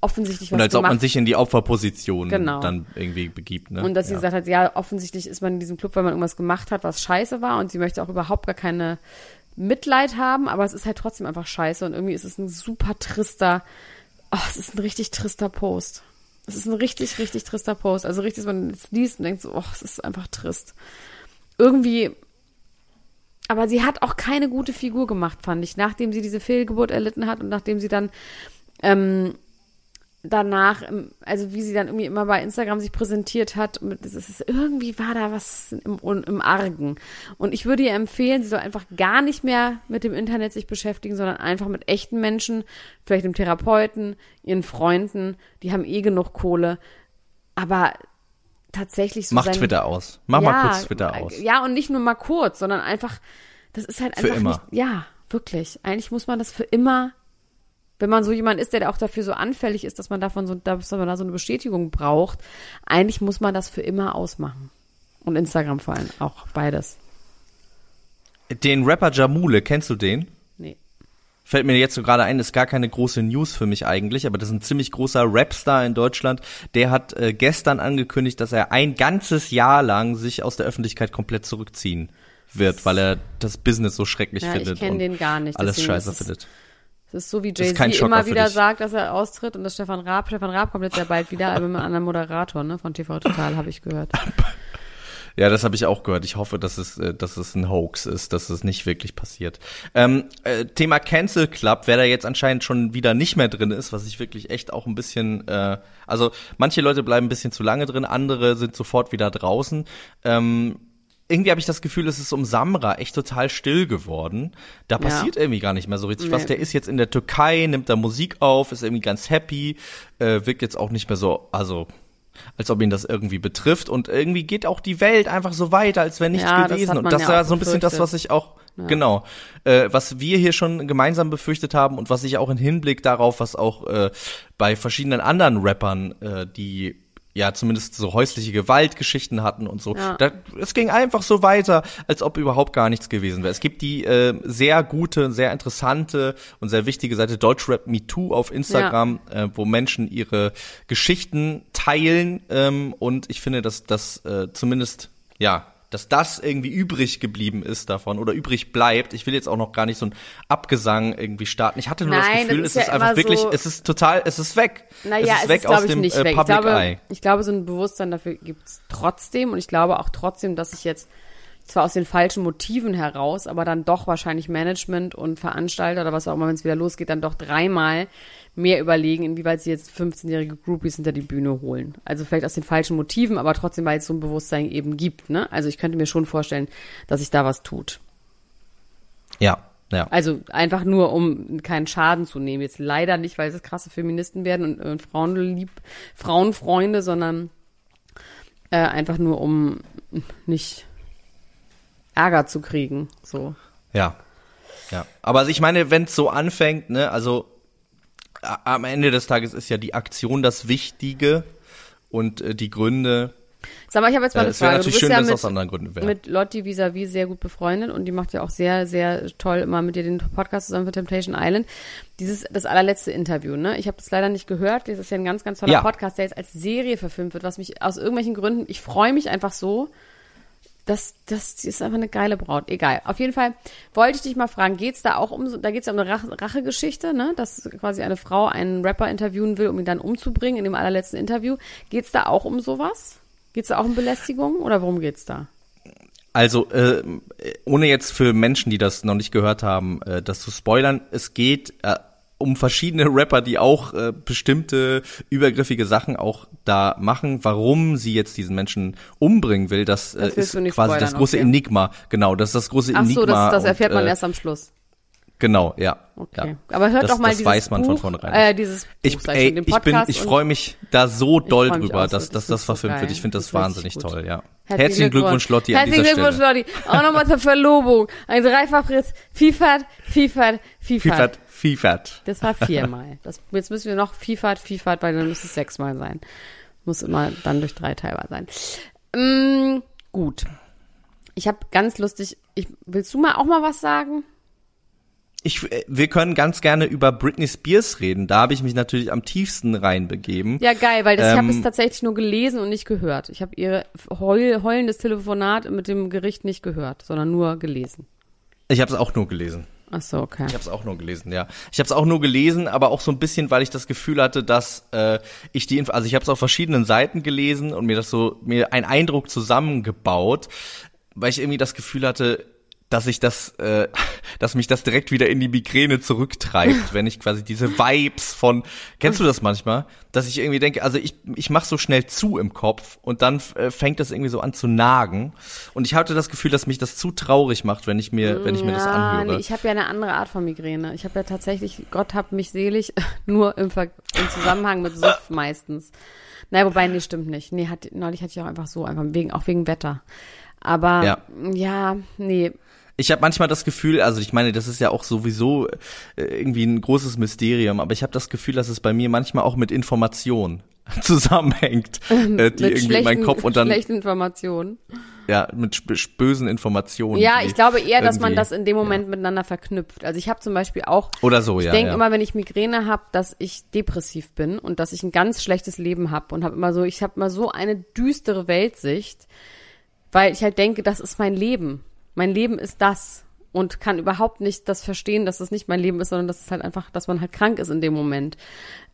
offensichtlich was Und als ob gemacht. man sich in die Opferposition Genau. dann irgendwie begibt. Ne? Und dass sie ja. gesagt hat, ja, offensichtlich ist man in diesem Club, weil man irgendwas gemacht hat, was scheiße war und sie möchte auch überhaupt gar keine Mitleid haben, aber es ist halt trotzdem einfach scheiße und irgendwie ist es ein super trister, oh, es ist ein richtig trister Post. Es ist ein richtig, richtig trister Post. Also richtig, dass man es liest und denkt so, oh, es ist einfach trist. Irgendwie, aber sie hat auch keine gute Figur gemacht, fand ich, nachdem sie diese Fehlgeburt erlitten hat und nachdem sie dann ähm, danach, also wie sie dann irgendwie immer bei Instagram sich präsentiert hat, das ist, irgendwie war da was im, im Argen. Und ich würde ihr empfehlen, sie soll einfach gar nicht mehr mit dem Internet sich beschäftigen, sondern einfach mit echten Menschen, vielleicht dem Therapeuten, ihren Freunden, die haben eh genug Kohle. Aber tatsächlich so Mach sein- Twitter aus. Mach ja, mal kurz Twitter aus. Ja, und nicht nur mal kurz, sondern einfach, das ist halt Für einfach immer. nicht, ja, wirklich. Eigentlich muss man das für immer, wenn man so jemand ist, der auch dafür so anfällig ist, dass man davon so, dass man da so eine Bestätigung braucht, eigentlich muss man das für immer ausmachen. Und Instagram vor allem auch beides. Den Rapper Jamule, kennst du den? Nee. Fällt mir jetzt so gerade ein, ist gar keine große News für mich eigentlich, aber das ist ein ziemlich großer Rapstar in Deutschland. Der hat äh, gestern angekündigt, dass er ein ganzes Jahr lang sich aus der Öffentlichkeit komplett zurückziehen wird, weil er das Business so schrecklich Ja, ich findet kenn und den gar nicht, alles scheiße findet. Es ist so wie Jay-Z immer wieder sagt, dass er austritt und dass Stefan Raab, Stefan Raab kommt jetzt ja bald wieder, aber mit einem anderen Moderator, ne, von TV Total, habe ich gehört. Ja, das habe ich auch gehört. Ich hoffe, dass es, äh, dass es ein Hoax ist, dass es nicht wirklich passiert. Ähm, äh, Thema Cancel Club, wer da jetzt anscheinend schon wieder nicht mehr drin ist, was ich wirklich echt auch ein bisschen, äh, also manche Leute bleiben ein bisschen zu lange drin, andere sind sofort wieder draußen. Ähm, irgendwie habe ich das Gefühl, es ist um Samra echt total still geworden. Da passiert irgendwie gar nicht mehr so richtig was. Nee. Der ist jetzt in der Türkei, nimmt da Musik auf, ist irgendwie ganz happy, äh, wirkt jetzt auch nicht mehr so, also als ob ihn das irgendwie betrifft und irgendwie geht auch die Welt einfach so weiter, als wäre nichts Ja, das gewesen hat und das ja war so ein bisschen das, was ich auch genau, äh, was wir hier schon gemeinsam befürchtet haben und was ich auch in Hinblick darauf, was auch äh, bei verschiedenen anderen Rappern, äh, die ja zumindest so häusliche Gewaltgeschichten hatten und so. Ja. Da, es ging einfach so weiter, als ob überhaupt gar nichts gewesen wäre. Es gibt die äh, sehr gute, sehr interessante und sehr wichtige Seite Deutschrap Me Too auf Instagram, äh, wo Menschen ihre Geschichten teilen ähm, und ich finde, dass das äh, zumindest ja dass das irgendwie übrig geblieben ist davon oder übrig bleibt. Ich will jetzt auch noch gar nicht so ein Abgesang irgendwie starten. Ich hatte nur Nein, das Gefühl, das es ist ist ja einfach wirklich, so- es ist total, es ist weg. Naja, es ist weg glaube aus ich, dem nicht äh, weg. Ich Public glaube, Eye. ich glaube, so ein Bewusstsein dafür gibt's trotzdem und ich glaube auch trotzdem, dass ich jetzt zwar aus den falschen Motiven heraus, aber dann doch wahrscheinlich Management und Veranstalter oder was auch immer, wenn es wieder losgeht, dann doch dreimal mehr überlegen, inwieweit sie jetzt 15-jährige Groupies hinter die Bühne holen. Also vielleicht aus den falschen Motiven, aber trotzdem, weil es so ein Bewusstsein eben gibt. Ne? Also ich könnte mir schon vorstellen, dass sich da was tut. Ja, ja. Also einfach nur, um keinen Schaden zu nehmen. Jetzt leider nicht, weil es krasse Feministen werden und, und Frauenlieb, Frauenfreunde, sondern äh, einfach nur, um nicht Ärger zu kriegen. So. Ja. Ja, aber also ich meine, wenn es so anfängt, ne, also am Ende des Tages ist ja die Aktion das Wichtige und äh, die Gründe. Sag mal, ich habe jetzt mal Äh, eine es wäre Frage. Du bist schön, ja mit, aus anderen Gründen wäre. mit Lotti vis-à-vis sehr gut befreundet und die macht ja auch sehr, sehr toll immer mit dir den Podcast zusammen für Temptation Island. Dieses, das allerletzte Interview, ne? Ich habe das leider nicht gehört. Das ist ja ein ganz, ganz toller Ja. Podcast, der jetzt als Serie verfilmt wird, was mich aus irgendwelchen Gründen, ich freue mich einfach so. Das, das ist einfach eine geile Braut. Egal. Auf jeden Fall wollte ich dich mal fragen, geht's da auch um, da geht's ja um eine Rache, Rachegeschichte, ne? Dass quasi eine Frau einen Rapper interviewen will, um ihn dann umzubringen in dem allerletzten Interview. Geht's da auch um sowas? Geht's da auch um Belästigung oder worum geht's da? Also, äh, ohne jetzt für Menschen, die das noch nicht gehört haben, äh, das zu spoilern, es geht äh, um verschiedene Rapper, die auch äh, bestimmte übergriffige Sachen auch da machen. Warum sie jetzt diesen Menschen umbringen will, das, äh, Das ist quasi spoilern, das große okay. Enigma. Genau, das ist das große Ach Enigma. so, das, das erfährt und, man äh, erst am Schluss. Genau, ja. Okay. Ja. Aber hört das, doch mal das dieses weiß man Buch, von vornherein. äh, dieses Buch, ich, ich ey, den ich bin, ich freue mich da so doll drüber, dass, das dass das verfilmt wird. Ich finde das, Das wahnsinnig gut. toll, ja. Herzlichen Glückwunsch, Lotti, Herzlichen Glückwunsch. Lotti. Auch nochmal zur Verlobung. Ein Dreifachriss. Fiefert, Fiefert, Fiefert. Fiefert, Fiefert. Das war viermal. Das, jetzt müssen wir noch Fiefert, Fiefert, weil dann müsste es sechsmal sein. Muss immer dann durch drei teilbar sein. Mm, gut. Ich habe ganz lustig, ich, willst du mal auch mal was sagen? Ich, äh, wir können ganz gerne über Britney Spears reden. Da habe ich mich natürlich am tiefsten reinbegeben. Ja, geil, weil das, ich habe Ähm, es tatsächlich nur gelesen und nicht gehört. Ich habe ihr heul, heulendes Telefonat mit dem Gericht nicht gehört, sondern nur gelesen. Ich habe es auch nur gelesen. Ach so, okay. Ich habe es auch nur gelesen, ja. Ich habe es auch nur gelesen, aber auch so ein bisschen, weil ich das Gefühl hatte, dass äh, ich die, Inf also ich habe es auf verschiedenen Seiten gelesen und mir das so mir einen Eindruck zusammengebaut, weil ich irgendwie das Gefühl hatte, dass ich das, äh, dass mich das direkt wieder in die Migräne zurücktreibt, wenn ich quasi diese Vibes von, kennst du das manchmal, dass ich irgendwie denke, also ich ich mache so schnell zu im Kopf und dann äh, fängt das irgendwie so an zu nagen und ich hatte das Gefühl, dass mich das zu traurig macht, wenn ich mir wenn ich mir das anhöre. nee, ich habe ja eine andere Art von Migräne. Ich habe ja tatsächlich, Gott hab mich selig, nur im, Ver im Zusammenhang mit Suff meistens. Naja, wobei, nee, stimmt nicht. Nee, hat, neulich hatte ich auch einfach so, einfach wegen, auch wegen Wetter. Aber, Ja. ja, nee, Ich habe manchmal das Gefühl, also ich meine, das ist ja auch sowieso äh, irgendwie ein großes Mysterium, aber ich habe das Gefühl, dass es bei mir manchmal auch mit Information zusammenhängt, äh, die mit irgendwie in schlechten, meinen Kopf und dann schlechten Informationen. ja mit bösen Informationen. Ja, ich glaube eher, dass man das in dem Moment miteinander verknüpft. Also ich habe zum Beispiel auch, oder so, ich ja. denke ja. immer, wenn ich Migräne habe, dass ich depressiv bin und dass ich ein ganz schlechtes Leben habe und habe immer so, ich habe immer so eine düstere Weltsicht, weil ich halt denke, das ist mein Leben. Mein Leben ist das und kann überhaupt nicht das verstehen, dass das nicht mein Leben ist, sondern dass es halt einfach, dass man halt krank ist in dem Moment.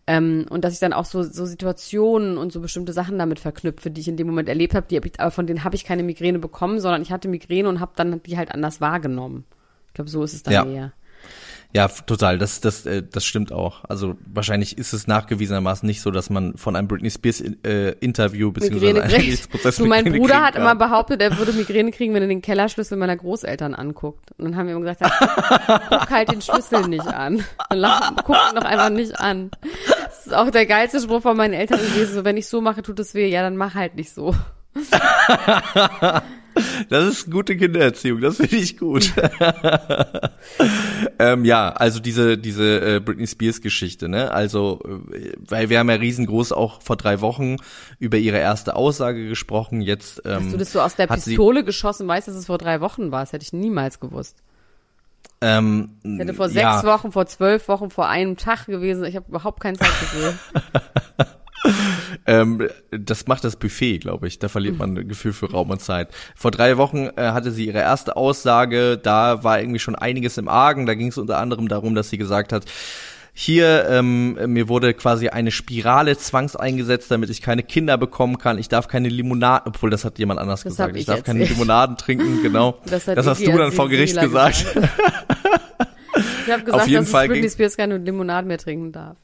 Ähm, und dass ich dann auch so, so Situationen und so bestimmte Sachen damit verknüpfe, die ich in dem Moment erlebt habe, die hab ich, aber von denen habe ich keine Migräne bekommen, sondern ich hatte Migräne und habe dann die halt anders wahrgenommen. Ich glaube, so ist es dann Ja. eher. Ja, total. Das, das, äh, das stimmt auch. Also wahrscheinlich ist es nachgewiesenermaßen nicht so, dass man von einem Britney Spears äh, Interview kriegt. Gerichtsprozess Du, mein Migräne Bruder kriegen hat immer behauptet, er würde Migräne kriegen, wenn er den Kellerschlüssel meiner Großeltern anguckt. Und dann haben wir ihm gesagt, guck halt den Schlüssel nicht an. Lach, guck ihn doch einfach nicht an. Das ist auch der geilste Spruch von meinen Eltern gewesen. So, wenn ich so mache, tut es weh. Ja, dann mach halt nicht so. Das ist gute Kindererziehung, das finde ich gut. ähm, ja, also diese diese äh, Britney Spears Geschichte, ne? Also äh, weil wir haben ja riesengroß auch vor drei Wochen über ihre erste Aussage gesprochen. Jetzt ähm, Hast du das so aus der Pistole geschossen, weißt, dass es vor drei Wochen war? Das hätte ich niemals gewusst. ähm, Ich hätte vor ja, sechs Wochen, vor zwölf Wochen, vor einem Tag gewesen. Ich habe überhaupt kein Zeitgefühl. Ähm, das macht das Buffet, glaube ich. Da verliert man ein Gefühl für Raum und Zeit. Vor drei Wochen äh, hatte sie ihre erste Aussage. Da war irgendwie schon einiges im Argen. Da ging es unter anderem darum, dass sie gesagt hat, hier, ähm, mir wurde quasi eine Spirale zwangseingesetzt, damit ich keine Kinder bekommen kann. Ich darf keine Limonade, obwohl das hat jemand anders Das gesagt. Ich ich darf keine. Limonaden trinken, genau. Das, Das hast du dann vor Gericht Azalea gesagt. Ich habe gesagt, Auf jeden dass Fall Britney Spears keine Limonade mehr trinken darf.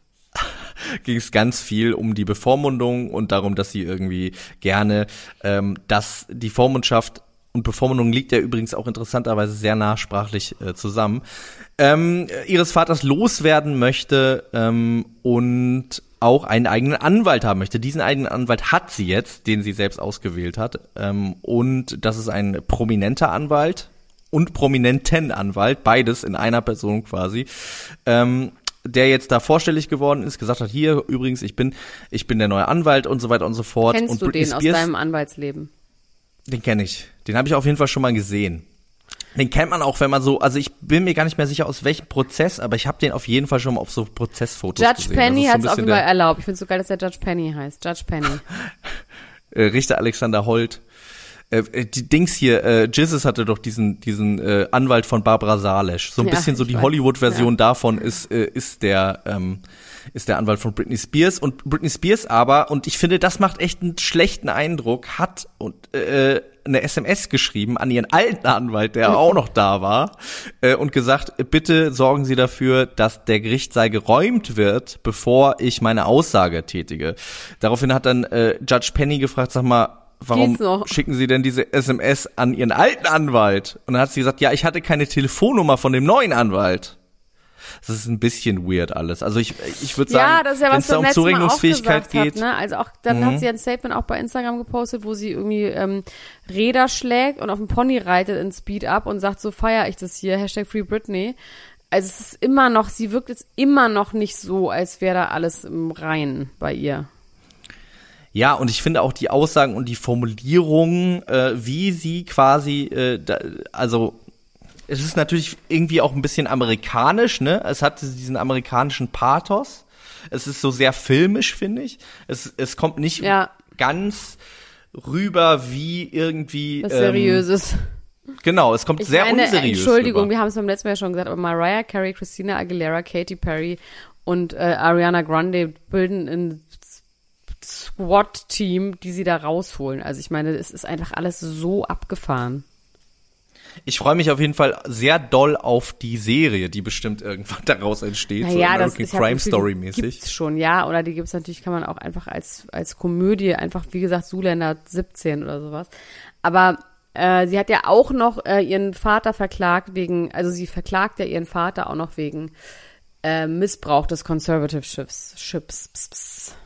ging es ganz viel um die Bevormundung und darum, dass sie irgendwie gerne, ähm, dass die Vormundschaft und Bevormundung liegt ja übrigens auch interessanterweise sehr nachsprachlich äh, zusammen, ähm, ihres Vaters loswerden möchte ähm, und auch einen eigenen Anwalt haben möchte. Diesen eigenen Anwalt hat sie jetzt, den sie selbst ausgewählt hat. Ähm, und das ist ein prominenter Anwalt. und prominenten Anwalt, beides in einer Person quasi. Ähm, der jetzt da vorstellig geworden ist, gesagt hat, hier übrigens, ich bin, ich bin der neue Anwalt und so weiter und so fort. Kennst und du Britney den aus Spears, deinem Anwaltsleben? Den kenne ich. Den habe ich auf jeden Fall schon mal gesehen. Den kennt man auch, wenn man so, also ich bin mir gar nicht mehr sicher aus welchem Prozess, aber ich habe den auf jeden Fall schon mal auf so Prozessfotos Judge gesehen. Penny Das hat es bisschen Fall erlaubt. Ich finde es so geil, dass der Judge Penny heißt. Judge Penny. äh, Richter Alexander Holt. Äh, äh, die Dings hier, äh, Jizzes hatte doch diesen diesen äh, Anwalt von Barbara Salesch. So ein Ja, bisschen so die. Hollywood-Version davon ist äh, ist der ähm, ist der Anwalt von Britney Spears und Britney Spears aber und ich finde, das macht echt einen schlechten Eindruck. Hat und äh, eine SMS geschrieben an ihren alten Anwalt, der auch noch da war, äh, und gesagt, bitte sorgen Sie dafür, dass der Gerichtssaal geräumt wird, bevor ich meine Aussage tätige. Daraufhin hat dann äh, Judge Penny gefragt, sag mal, warum schicken Sie denn diese SMS an Ihren alten Anwalt? Und dann hat sie gesagt, ja, ich hatte keine Telefonnummer von dem neuen Anwalt. Das ist ein bisschen weird alles. Also ich, ich würde sagen, ja, ja wenn es da um Zurechnungsfähigkeit geht, Hat, ne? Also auch, dann hat sie ein Statement auch bei Instagram gepostet, wo sie irgendwie ähm, Räder schlägt und auf dem Pony reitet in Speed up und sagt, so feier ich das hier, Hashtag Free Britney. Also es ist immer noch, sie wirkt jetzt immer noch nicht so, als wäre da alles im Reinen bei ihr. Ja, und ich finde auch die Aussagen und die Formulierungen, äh, wie sie quasi, äh, da, also es ist natürlich irgendwie auch ein bisschen amerikanisch, ne? Es hat diesen amerikanischen Pathos. Es ist so sehr filmisch, finde ich. Es, es kommt nicht Ja. ganz rüber wie irgendwie. Was ähm, Seriöses. Genau, es kommt Ich sehr meine, unseriös. Entschuldigung, rüber. wir haben es beim letzten Mal schon gesagt, aber Mariah Carey, Christina Aguilera, Katy Perry und äh, Ariana Grande bilden ein Squad-Team, die sie da rausholen. Also ich meine, es ist einfach alles so abgefahren. Ich freue mich auf jeden Fall sehr doll auf die Serie, die bestimmt irgendwann daraus entsteht, so Naja, das American ja Crime Story die mäßig. Gibt's schon, ja. Oder die gibt's natürlich, kann man auch einfach als, als Komödie, einfach, wie gesagt, Zuländer 17 oder sowas. Aber äh, sie hat ja auch noch äh, ihren Vater verklagt wegen, also sie verklagt ja ihren Vater auch noch wegen äh, Missbrauch des Conservative-Ships. Ships, ps, ps.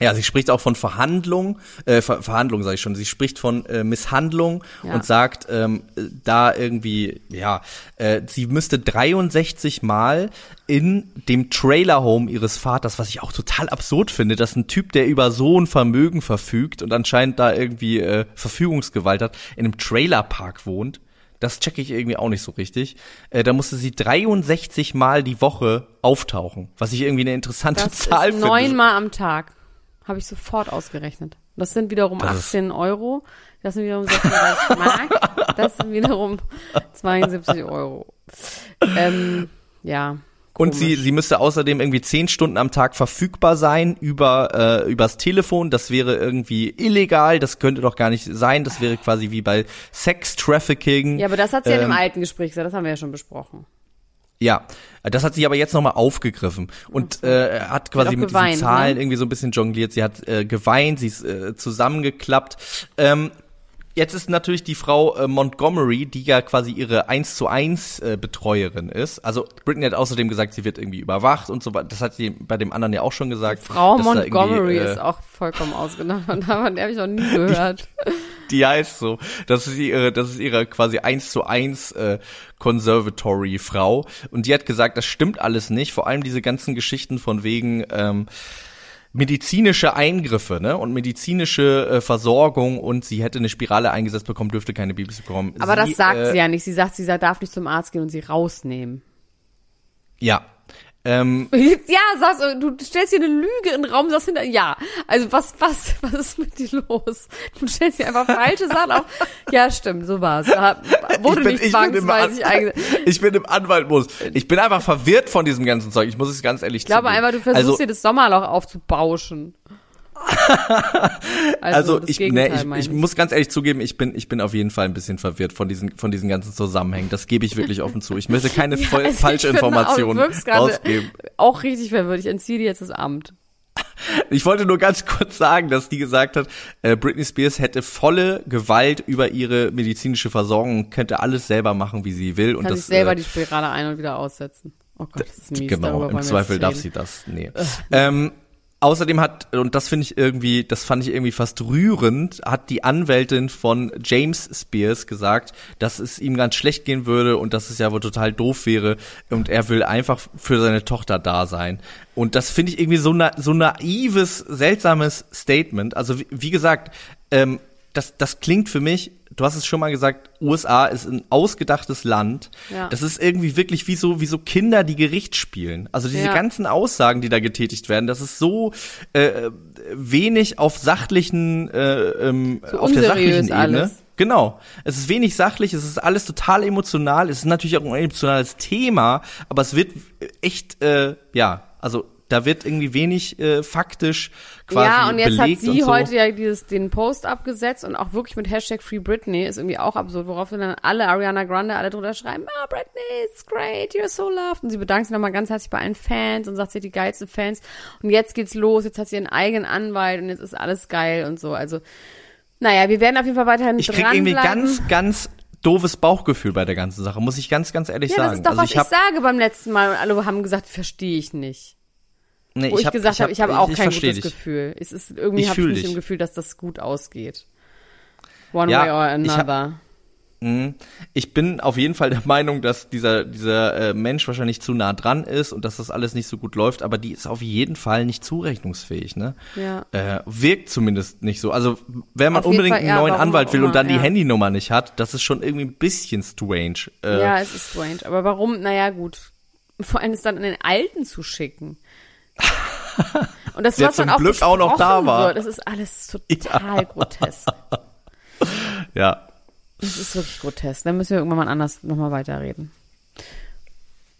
Ja, sie spricht auch von Verhandlung, äh, Ver Verhandlung sage ich schon. Sie spricht von äh, Misshandlung Ja. und sagt, ähm, äh, da irgendwie, ja, äh, sie müsste 63 Mal in dem Trailerhome ihres Vaters, was ich auch total absurd finde, dass ein Typ, der über so ein Vermögen verfügt und anscheinend da irgendwie äh, Verfügungsgewalt hat, in einem Trailerpark wohnt. Das checke ich irgendwie auch nicht so richtig. Äh, da musste sie 63 Mal die Woche auftauchen, was ich irgendwie eine interessante Das Zahl ist finde. neunmal am Tag. Habe ich sofort ausgerechnet. Das sind wiederum Das ist- 18 Euro. Das sind wiederum 36 Mark. Das sind wiederum 72 Euro. Ähm, ja. Und sie, komisch. sie müsste außerdem irgendwie zehn Stunden am Tag verfügbar sein über äh, übers Telefon. Das wäre irgendwie illegal. Das könnte doch gar nicht sein. Das wäre quasi wie bei Sex Trafficking. Ja, aber das hat sie ja in dem Ähm, alten Gespräch gesagt. Das haben wir ja schon besprochen. Ja, das hat sie aber jetzt nochmal aufgegriffen und äh, hat quasi mit geweint, diesen Zahlen ne? irgendwie so ein bisschen jongliert. Sie hat äh, geweint, sie ist äh, zusammengeklappt. Ähm, jetzt ist natürlich die Frau äh, Montgomery, die ja quasi ihre 1 zu 1 äh, Betreuerin ist. Also Britney hat außerdem gesagt, sie wird irgendwie überwacht und so weiter. Das hat sie bei dem anderen ja auch schon gesagt. Frau Montgomery äh, ist auch vollkommen. Und davon habe ich noch nie gehört. Die heißt so. Das ist ihre, das ist ihre quasi eins zu eins äh, Conservatory Frau. Und die hat gesagt, das stimmt alles nicht. Vor allem diese ganzen Geschichten von wegen ähm, medizinische Eingriffe ne? und medizinische äh, Versorgung und sie hätte eine Spirale eingesetzt bekommen, dürfte keine Babys bekommen. Aber das sagt äh, sie ja nicht. Sie sagt, sie darf nicht zum Arzt gehen und sie rausnehmen. Ja. Ähm, Ja, sagst du, stellst hier eine Lüge in den Raum, sagst hinter, ja. Also was, was, was ist mit dir los? Du stellst hier einfach falsche Sachen auf. Ja, stimmt, so war's. Da Wurde nicht im zwangsweise An- eingesetzt. ich bin im Anwaltmodus. Ich bin einfach verwirrt von diesem ganzen Zeug. Ich muss es ganz ehrlich Ich glaube zugeben. einfach, du versuchst also, dir das Sommerloch aufzubauschen. Also das ich, Gegenteil ne, ich, ich muss ganz ehrlich zugeben, ich bin, ich bin auf jeden Fall ein bisschen verwirrt von diesen, von diesen ganzen Zusammenhängen. Das gebe ich wirklich offen zu. Ich möchte keine voll, Also falsche Informationen rausgeben. Auch richtig verwirrt. Ich entziehe dir jetzt das Amt. Ich wollte nur ganz kurz sagen, dass die gesagt hat, äh, Britney Spears hätte volle Gewalt über ihre medizinische Versorgung und könnte alles selber machen, wie sie will. Und Kann das, sich selber äh, die Spirale ein- und wieder aussetzen. Oh Gott, das ist mies. Genau, im Zweifel darf sie das. Nee. ähm, Außerdem hat, und das finde ich irgendwie, das fand ich irgendwie fast rührend, hat die Anwältin von James Spears gesagt, dass es ihm ganz schlecht gehen würde und dass es ja wohl total doof wäre und er will einfach für seine Tochter da sein. Und das finde ich irgendwie so, na, so naives, seltsames Statement. Also wie, wie gesagt, ähm, das, das klingt für mich, du hast es schon mal gesagt, USA ist ein ausgedachtes Land. Ja. Das ist irgendwie wirklich wie so, wie so Kinder, die Gericht spielen. Also diese Ja. ganzen Aussagen, die da getätigt werden, das ist so äh, wenig auf sachlichen, äh, ähm, So auf der sachlichen Ebene. alles. Genau. Es ist wenig sachlich, es ist alles total emotional. Es ist natürlich auch ein emotionales Thema, aber es wird echt, äh, ja, also da wird irgendwie wenig äh, faktisch quasi ja, und jetzt hat sie so. heute ja dieses, den Post abgesetzt und auch wirklich mit Hashtag Free Britney ist irgendwie auch absurd, worauf dann alle Ariana Grande alle drunter schreiben, ah, Britney, it's great, you're so loved. Und sie bedankt sich nochmal ganz herzlich bei allen Fans und sagt, sie hat die geilsten Fans. Und jetzt geht's los, jetzt hat sie ihren eigenen Anwalt und jetzt ist alles geil und so. Also, naja, wir werden auf jeden Fall weiterhin ich krieg irgendwie ganz, ganz doofes Bauchgefühl bei der ganzen Sache, muss ich ganz, ganz ehrlich ja, sagen. das ist doch, also was ich ich, sage beim letzten Mal und alle haben gesagt, verstehe ich nicht. Nee, Wo ich, hab- gesagt habe, ich habe auch ich kein gutes dich. Gefühl. Es ist irgendwie Ich habe ich nicht dich. im Gefühl, dass das gut ausgeht. One Ja, way or ich hab- another. Mhm. Ich bin auf jeden Fall der Meinung, dass dieser, dieser äh, Mensch wahrscheinlich zu nah dran ist und dass das alles nicht so gut läuft, aber die ist auf jeden Fall nicht zurechnungsfähig, ne? Ja. Äh, wirkt zumindest nicht so. Also, wenn man Auf unbedingt Fall, einen ja, neuen Anwalt will und dann die ja. Handynummer nicht hat, das ist schon irgendwie ein bisschen strange. Äh, Ja, es ist strange. Aber warum? Naja, gut. Vor allem es dann an den Alten zu schicken. Und das, Der was dann zum auch Glück auch noch da war. Wird, das ist alles total grotesk. ja. Das ist wirklich grotesk. Dann müssen wir irgendwann mal anders nochmal weiterreden.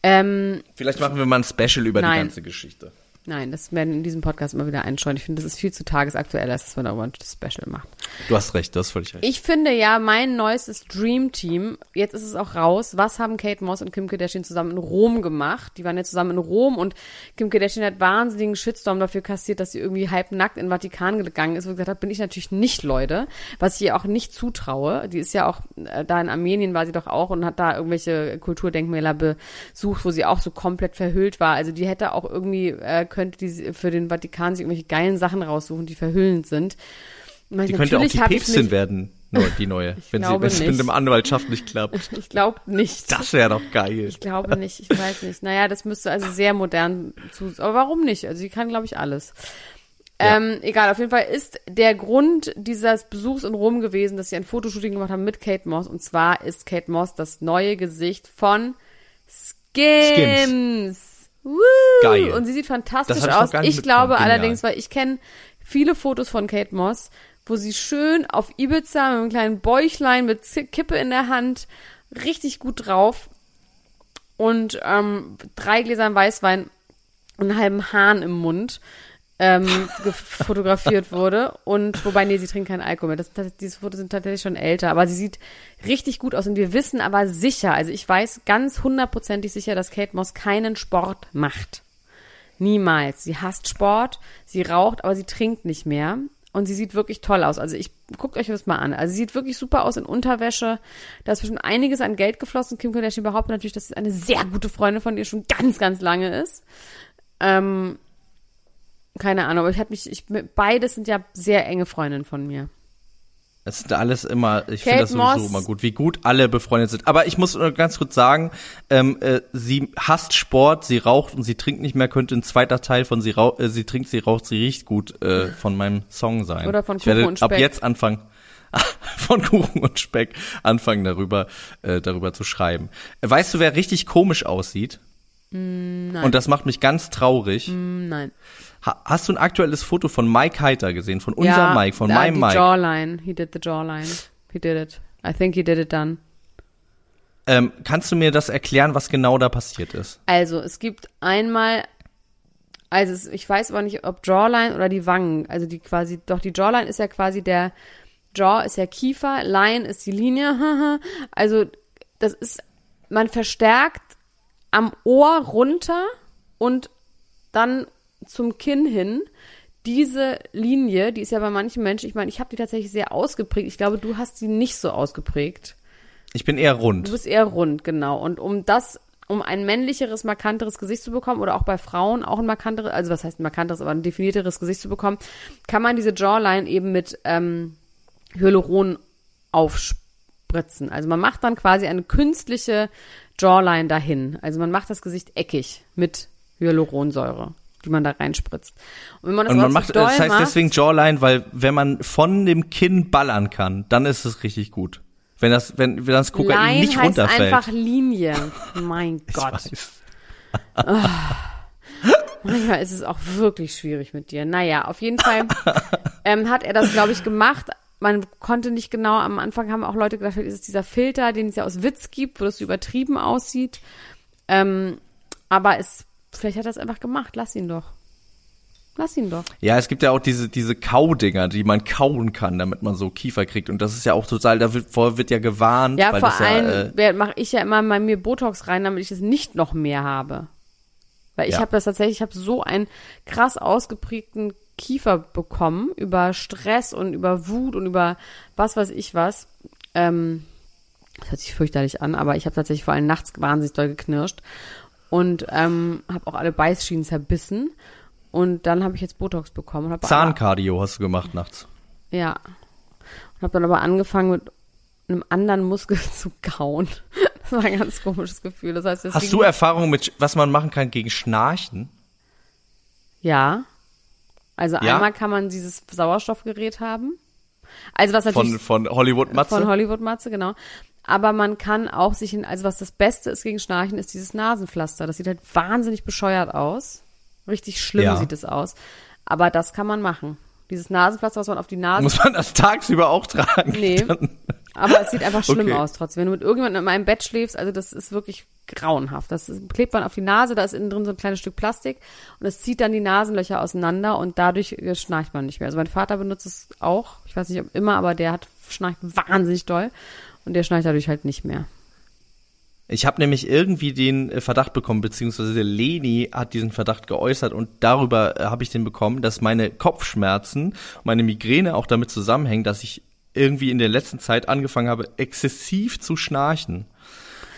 Ähm, Vielleicht machen wir mal ein Special über die Nein. ganze Geschichte. nein, das werden in diesem Podcast immer wieder einscheuen. Ich finde, das ist viel zu tagesaktuell, als dass man darüber ein Special macht. Du hast recht, du hast völlig recht. Ich finde ja, mein neuestes Dream Team, jetzt ist es auch raus, was haben Kate Moss und Kim Kardashian zusammen in Rom gemacht? Die waren ja zusammen in Rom und Kim Kardashian hat wahnsinnigen Shitstorm dafür kassiert, dass sie irgendwie halbnackt in den Vatikan gegangen ist. Ich gesagt habe, bin ich natürlich nicht, Leute, was ich ihr auch nicht zutraue. Die ist ja auch, äh, da in Armenien war sie doch auch und hat da irgendwelche Kulturdenkmäler besucht, wo sie auch so komplett verhüllt war. Also die hätte auch irgendwie, äh, könnte die für den Vatikan sich irgendwelche geilen Sachen raussuchen, die verhüllend sind. Meine, Die könnte auch die Päpstin werden, nur die neue, wenn sie wenn es mit dem Anwaltschaft nicht klappt. Ich glaube nicht. Das wäre doch geil. Ich glaube nicht, ich weiß nicht. Naja, das müsste also sehr modern zu. Aber warum nicht? Also sie kann, glaube ich, alles. Ja. Ähm, egal, auf jeden Fall ist der Grund dieses Besuchs in Rom gewesen, dass sie ein Fotoshooting gemacht haben mit Kate Moss. Und zwar ist Kate Moss das neue Gesicht von Skims. Woo! Geil. Und sie sieht fantastisch aus. Ich glaube allerdings, weil ich kenne viele Fotos von Kate Moss, wo sie schön auf Ibiza mit einem kleinen Bäuchlein mit Kippe in der Hand richtig gut drauf und ähm, drei Gläsern Weißwein und einen halben Hahn im Mund ähm, fotografiert wurde. Und wobei, nee, sie trinkt keinen Alkohol mehr. Das, das, diese Fotos sind tatsächlich schon älter, aber sie sieht richtig gut aus. Und wir wissen aber sicher, also ich weiß ganz hundertprozentig sicher, dass Kate Moss keinen Sport macht. Niemals. Sie hasst Sport, sie raucht, aber sie trinkt nicht mehr. Und sie sieht wirklich toll aus. Also ich guckt euch das mal an. Also sie sieht wirklich super aus in Unterwäsche. Da ist bestimmt einiges an Geld geflossen. Kim Kardashian behauptet natürlich, dass es eine sehr gute Freundin von ihr schon ganz, ganz lange ist. Ähm, keine Ahnung, aber ich hatte mich, ich, beides sind ja sehr enge Freundinnen von mir. Es sind alles immer, ich finde das sowieso Moss. immer gut, wie gut alle befreundet sind. Aber ich muss nur ganz kurz sagen, ähm, äh, sie hasst Sport, sie raucht und sie trinkt nicht mehr, könnte ein zweiter Teil von sie, rauch, äh, sie trinkt, sie raucht, sie riecht gut äh, von meinem Song sein. Oder von ich werde Kuchen und ab Speck. jetzt anfangen, von Kuchen und Speck anfangen darüber, äh, darüber zu schreiben. Weißt du, wer richtig komisch aussieht? nein. Und das macht mich ganz traurig. Hm, Nein. Ha hast du ein aktuelles Foto von Mike Heiter gesehen? Von unserem ja, Mike, von meinem Mike? Jawline. He did the jawline. He did it. I think he did it done. Ähm, kannst du mir das erklären, was genau da passiert ist? Also, es gibt einmal, also ich weiß aber nicht, ob Jawline oder die Wangen, also die quasi, doch die Jawline ist ja quasi der, Jaw ist ja Kiefer, Line ist die Linie, also das ist, man verstärkt am Ohr runter und dann zum Kinn hin. Diese Linie, die ist ja bei manchen Menschen, ich meine, ich habe die tatsächlich sehr ausgeprägt. Ich glaube, du hast sie nicht so ausgeprägt. Ich bin eher Du rund. bist eher rund, genau. Und um das um ein männlicheres, markanteres Gesicht zu bekommen oder auch bei Frauen auch ein markanteres, also was heißt ein markanteres, aber ein definierteres Gesicht zu bekommen, kann man diese Jawline eben mit ähm, Hyaluron aufspritzen. Also man macht dann quasi eine künstliche Jawline dahin. Also man macht das Gesicht eckig mit Hyaluronsäure, die man da reinspritzt. Und wenn man das, Und man macht, doll das heißt macht, deswegen Jawline, weil wenn man von dem Kinn ballern kann, dann ist es richtig gut. Wenn das, wenn, wenn das Kokain Line nicht heißt runterfällt. einfach Linie. Mein Gott. weiß. Manchmal ist es auch wirklich schwierig mit dir. Naja, auf jeden Fall ähm, hat er das, glaube ich, gemacht. Man konnte nicht genau, am Anfang haben auch Leute gedacht, ist es dieser Filter, den es ja aus Witz gibt, wo das so übertrieben aussieht. Ähm, aber es, vielleicht hat er es einfach gemacht. Lass ihn doch. Lass ihn doch. Ja, es gibt ja auch diese, diese Kaudinger, die man kauen kann, damit man so Kiefer kriegt. Und das ist ja auch total, da wird, vorher wird ja gewarnt. Ja, vor allem Ja, äh, mache ich ja immer bei mir Botox rein, damit ich es nicht noch mehr habe. Weil ich Ja. habe das tatsächlich, ich habe so einen krass ausgeprägten Kiefer bekommen über Stress und über Wut und über was weiß ich was. Ähm, das hört sich fürchterlich an, aber ich habe tatsächlich vor allem nachts wahnsinnig doll geknirscht und ähm, habe auch alle Beißschienen zerbissen. Und dann habe ich jetzt Botox bekommen. hab Zahnkardio hast du gemacht nachts. ja. Und habe dann aber angefangen mit einem anderen Muskel zu kauen. Das war ein ganz komisches Gefühl. Das heißt, Hast du Erfahrung mit, was man machen kann gegen Schnarchen? Ja. Also Ja? einmal kann man dieses Sauerstoffgerät haben. Also was natürlich Von, von Hollywood Matze? von Hollywood Matze, genau. Aber man kann auch sich in, also was das Beste ist gegen Schnarchen, ist dieses Nasenpflaster. Das sieht halt wahnsinnig bescheuert aus. Richtig schlimm Ja. sieht es aus. Aber das kann man machen. Dieses Nasenpflaster, was man auf die Nase Muss man das tagsüber auch tragen? Nee. Aber es sieht einfach schlimm Okay. aus trotzdem. Wenn du mit irgendjemandem in meinem Bett schläfst, also das ist wirklich grauenhaft. Das ist, klebt man auf die Nase, da ist innen drin so ein kleines Stück Plastik und es zieht dann die Nasenlöcher auseinander und dadurch äh, schnarcht man nicht mehr. Also mein Vater benutzt es auch, ich weiß nicht ob immer, aber der hat schnarcht wahnsinnig doll und der schnarcht dadurch halt nicht mehr. Ich habe nämlich irgendwie den äh, Verdacht bekommen, beziehungsweise Leni hat diesen Verdacht geäußert und darüber äh, habe ich den bekommen, dass meine Kopfschmerzen, meine Migräne auch damit zusammenhängen, dass ich irgendwie in der letzten Zeit angefangen habe, exzessiv zu schnarchen.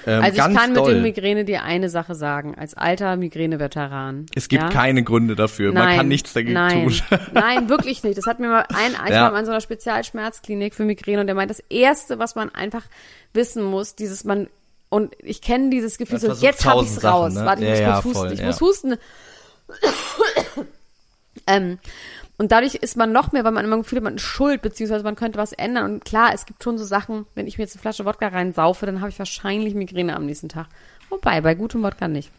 Ähm, Also ich kann mit doll. dem Migräne dir eine Sache sagen, als alter Migräne-Veteran. Es gibt ja? keine Gründe dafür. Man kann nichts dagegen nein, tun. Nein, wirklich nicht. Das hat mir mal ein, ich Ja. war in so einer Spezialschmerzklinik für Migräne und der meint, das erste, was man einfach wissen muss, dieses man und ich kenne dieses Gefühl so, jetzt habe ich es tausend Sachen, raus. ne? Warte, ich Ja, muss kurz husten. voll, ich muss husten. ähm, und dadurch ist man noch mehr, weil man immer das Gefühl hat, man ist schuld, beziehungsweise man könnte was ändern. Und klar, es gibt schon so Sachen, wenn ich mir jetzt eine Flasche Wodka reinsaufe, dann habe ich wahrscheinlich Migräne am nächsten Tag. Wobei, bei gutem Wodka nicht.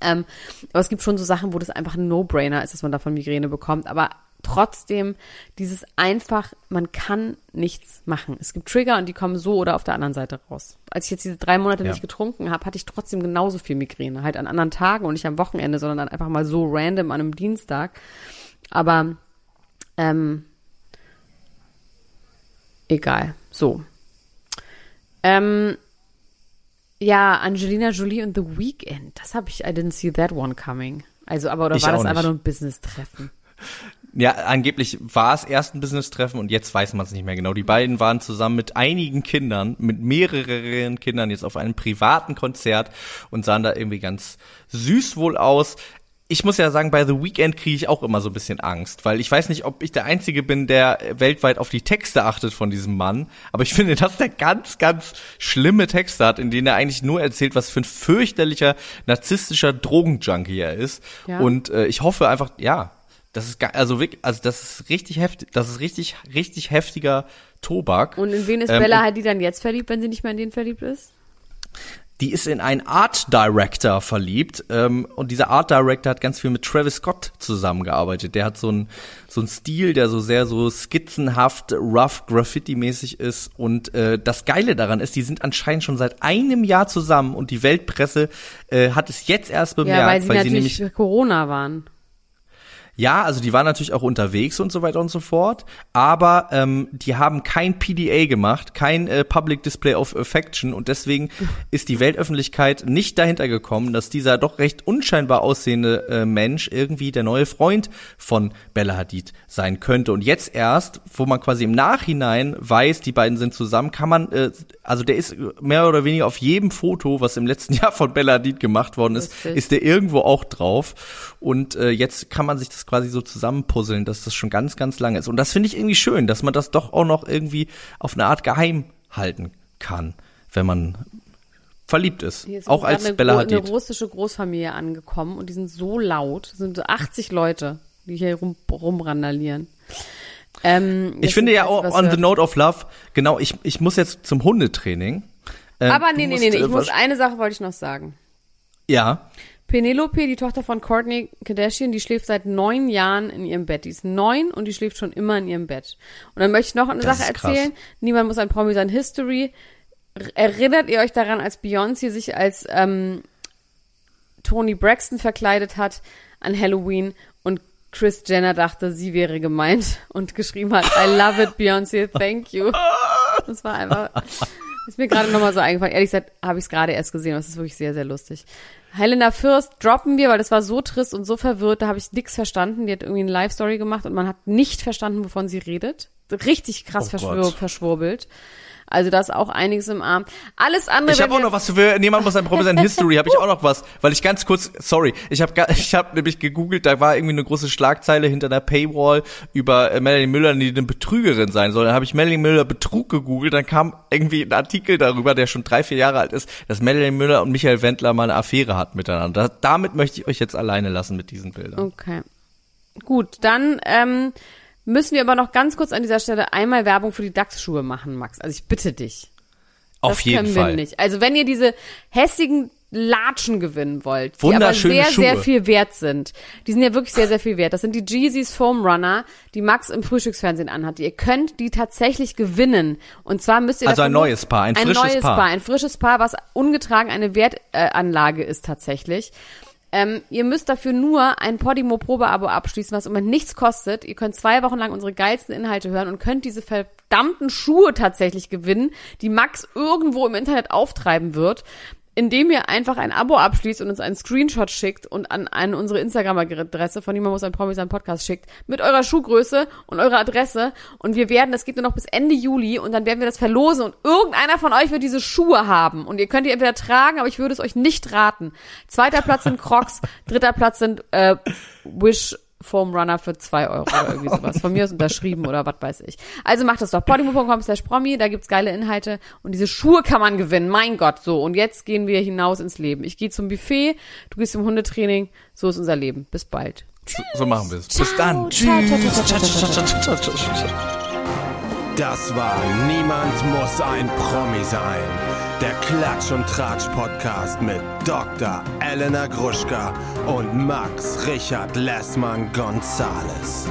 Ähm, aber es gibt schon so Sachen, wo das einfach ein No-Brainer ist, dass man davon Migräne bekommt. Aber trotzdem, dieses einfach, man kann nichts machen. Es gibt Trigger und die kommen so oder auf der anderen Seite raus. Als ich jetzt diese drei Monate Ja. nicht getrunken habe, hatte ich trotzdem genauso viel Migräne. Halt an anderen Tagen und nicht am Wochenende, sondern dann einfach mal so random an einem Dienstag. Aber ähm, egal. So. Ähm, ja, Angelina Jolie und The Weeknd. Das habe ich, I didn't see that one coming. Also, aber oder Ich war das auch einfach nicht. nur ein Business-Treffen? Ja, angeblich war es erst ein Business-Treffen und jetzt weiß man es nicht mehr genau. Die beiden waren zusammen mit einigen Kindern, mit mehreren Kindern jetzt auf einem privaten Konzert und sahen da irgendwie ganz süß wohl aus. Ich muss ja sagen, bei The Weeknd kriege ich auch immer so ein bisschen Angst, weil ich weiß nicht, ob ich der Einzige bin, der weltweit auf die Texte achtet von diesem Mann, aber ich finde, dass der ganz, ganz schlimme Texte hat, in denen er eigentlich nur erzählt, was für ein fürchterlicher, narzisstischer Drogenjunkie er ist. Ja. Und äh, ich hoffe einfach, ja, das ist also wirklich, also das ist richtig heftig, das ist richtig, richtig heftiger Tobak. Und in wen ist Ähm, Bella und Hadid dann jetzt verliebt, wenn sie nicht mehr in den verliebt ist? Die ist in einen Art Director verliebt ähm, und dieser Art Director hat ganz viel mit Travis Scott zusammengearbeitet. Der hat so einen so einen Stil, der so sehr so skizzenhaft, rough, Graffiti-mäßig ist. Und äh, das Geile daran ist, die sind anscheinend schon seit einem Jahr zusammen und die Weltpresse äh, hat es jetzt erst bemerkt, Ja, weil sie weil sie nämlich Corona waren. Ja, also die waren natürlich auch unterwegs und so weiter und so fort, aber ähm, die haben kein PDA gemacht, kein äh, Public Display of Affection und deswegen ist die Weltöffentlichkeit nicht dahinter gekommen, dass dieser doch recht unscheinbar aussehende äh, Mensch irgendwie der neue Freund von Bella Hadid sein könnte. Und jetzt erst, wo man quasi im Nachhinein weiß, die beiden sind zusammen, kann man, äh, also der ist mehr oder weniger auf jedem Foto, was im letzten Jahr von Bella Hadid gemacht worden ist, Lustig. ist der irgendwo auch drauf. Und äh, jetzt kann man sich das quasi so zusammenpuzzeln, dass das schon ganz, ganz lange ist. Und das finde ich irgendwie schön, dass man das doch auch noch irgendwie auf eine Art geheim halten kann, wenn man verliebt ist. Auch als eine, Bella gro- eine Hadid. russische Großfamilie angekommen und die sind so laut. Es sind so 80 Leute, die hier rum, rumrandalieren. Ähm, Ich finde ja auch on the note of love, genau, ich, ich muss jetzt zum Hundetraining. Ähm, Aber nee, nee, nee, nee, äh, ich muss, eine Sache wollte ich noch sagen. Ja, Penelope, die Tochter von Courtney Kardashian, die schläft seit neun Jahren in ihrem Bett. Die ist neun und die schläft schon immer in ihrem Bett. Und dann möchte ich noch eine Das Sache erzählen. Niemand muss ein Promi sein. History. Erinnert ihr euch daran, als Beyoncé sich als ähm, Tony Braxton verkleidet hat an Halloween und Chris Jenner dachte, sie wäre gemeint und geschrieben hat, I love it, Beyoncé, thank you. Das war einfach, ist mir gerade nochmal so eingefallen. Ehrlich gesagt habe ich es gerade erst gesehen, das ist wirklich sehr, sehr lustig. Helena Fürst droppen wir, weil das war so trist und so verwirrt, da habe ich nix verstanden. Die hat irgendwie eine Live-Story gemacht und man hat nicht verstanden, wovon sie redet. Richtig krass Oh verschwur Gott. verschwurbelt. Also da ist auch einiges im Arm. Alles andere. ich habe auch noch was für niemand muss ein Promi sein History, habe ich auch noch was, weil ich ganz kurz, sorry, ich habe ich habe nämlich gegoogelt, da war irgendwie eine große Schlagzeile hinter einer Paywall über äh, Melanie Müller, die eine Betrügerin sein soll. Dann habe ich Melanie Müller Betrug gegoogelt, dann kam irgendwie ein Artikel darüber, der schon drei, vier Jahre alt ist, dass Melanie Müller und Michael Wendler mal eine Affäre hatten miteinander. Da, damit möchte ich euch jetzt alleine lassen mit diesen Bildern. Okay. Gut, dann ähm, müssen wir aber noch ganz kurz an dieser Stelle einmal Werbung für die DAX-Schuhe machen, Max. Also ich bitte dich. Auf das jeden können Fall. nicht. Also wenn ihr diese hässigen Latschen gewinnen wollt, die aber sehr, sehr Schuhe. viel wert sind. Die sind ja wirklich sehr, sehr viel wert. Das sind die Jeezys Foam Runner, die Max im Frühstücksfernsehen anhat. Ihr könnt die tatsächlich gewinnen. Und zwar müsst ihr Also ein neues Paar, ein ein frisches neues Paar. Paar. Ein frisches Paar, was ungetragen eine Wertanlage ist tatsächlich. Ähm, ihr müsst dafür nur ein Podimo Probeabo abschließen, was im Moment nichts kostet. Ihr könnt zwei Wochen lang unsere geilsten Inhalte hören und könnt diese verdammten Schuhe tatsächlich gewinnen, die Max irgendwo im Internet auftreiben wird, indem ihr einfach ein Abo abschließt und uns einen Screenshot schickt und an eine unsere Instagram-Adresse, von niemand muss ein Promi sein Podcast schickt, mit eurer Schuhgröße und eurer Adresse. Und wir werden, das geht nur noch bis Ende Juli und dann werden wir das verlosen und irgendeiner von euch wird diese Schuhe haben. Und ihr könnt die entweder tragen, aber ich würde es euch nicht raten. Zweiter Platz sind Crocs, dritter Platz sind äh, Wish Foam Runner für zwei Euro oder irgendwie sowas. Von mir ist unterschrieben oder was weiß ich. Also macht das doch. podimo.com slash promi, da gibt's geile Inhalte und diese Schuhe kann man gewinnen. Mein Gott, so. Und jetzt gehen wir hinaus ins Leben. Ich gehe zum Buffet, du gehst zum Hundetraining. So ist unser Leben. Bis bald. So, so machen wir es. Bis dann. Ciao. Das war Niemand muss ein Promi sein. Der Klatsch und Tratsch Podcast mit Dr. Elena Gruschka und Max Richard Lessmann Gonzales.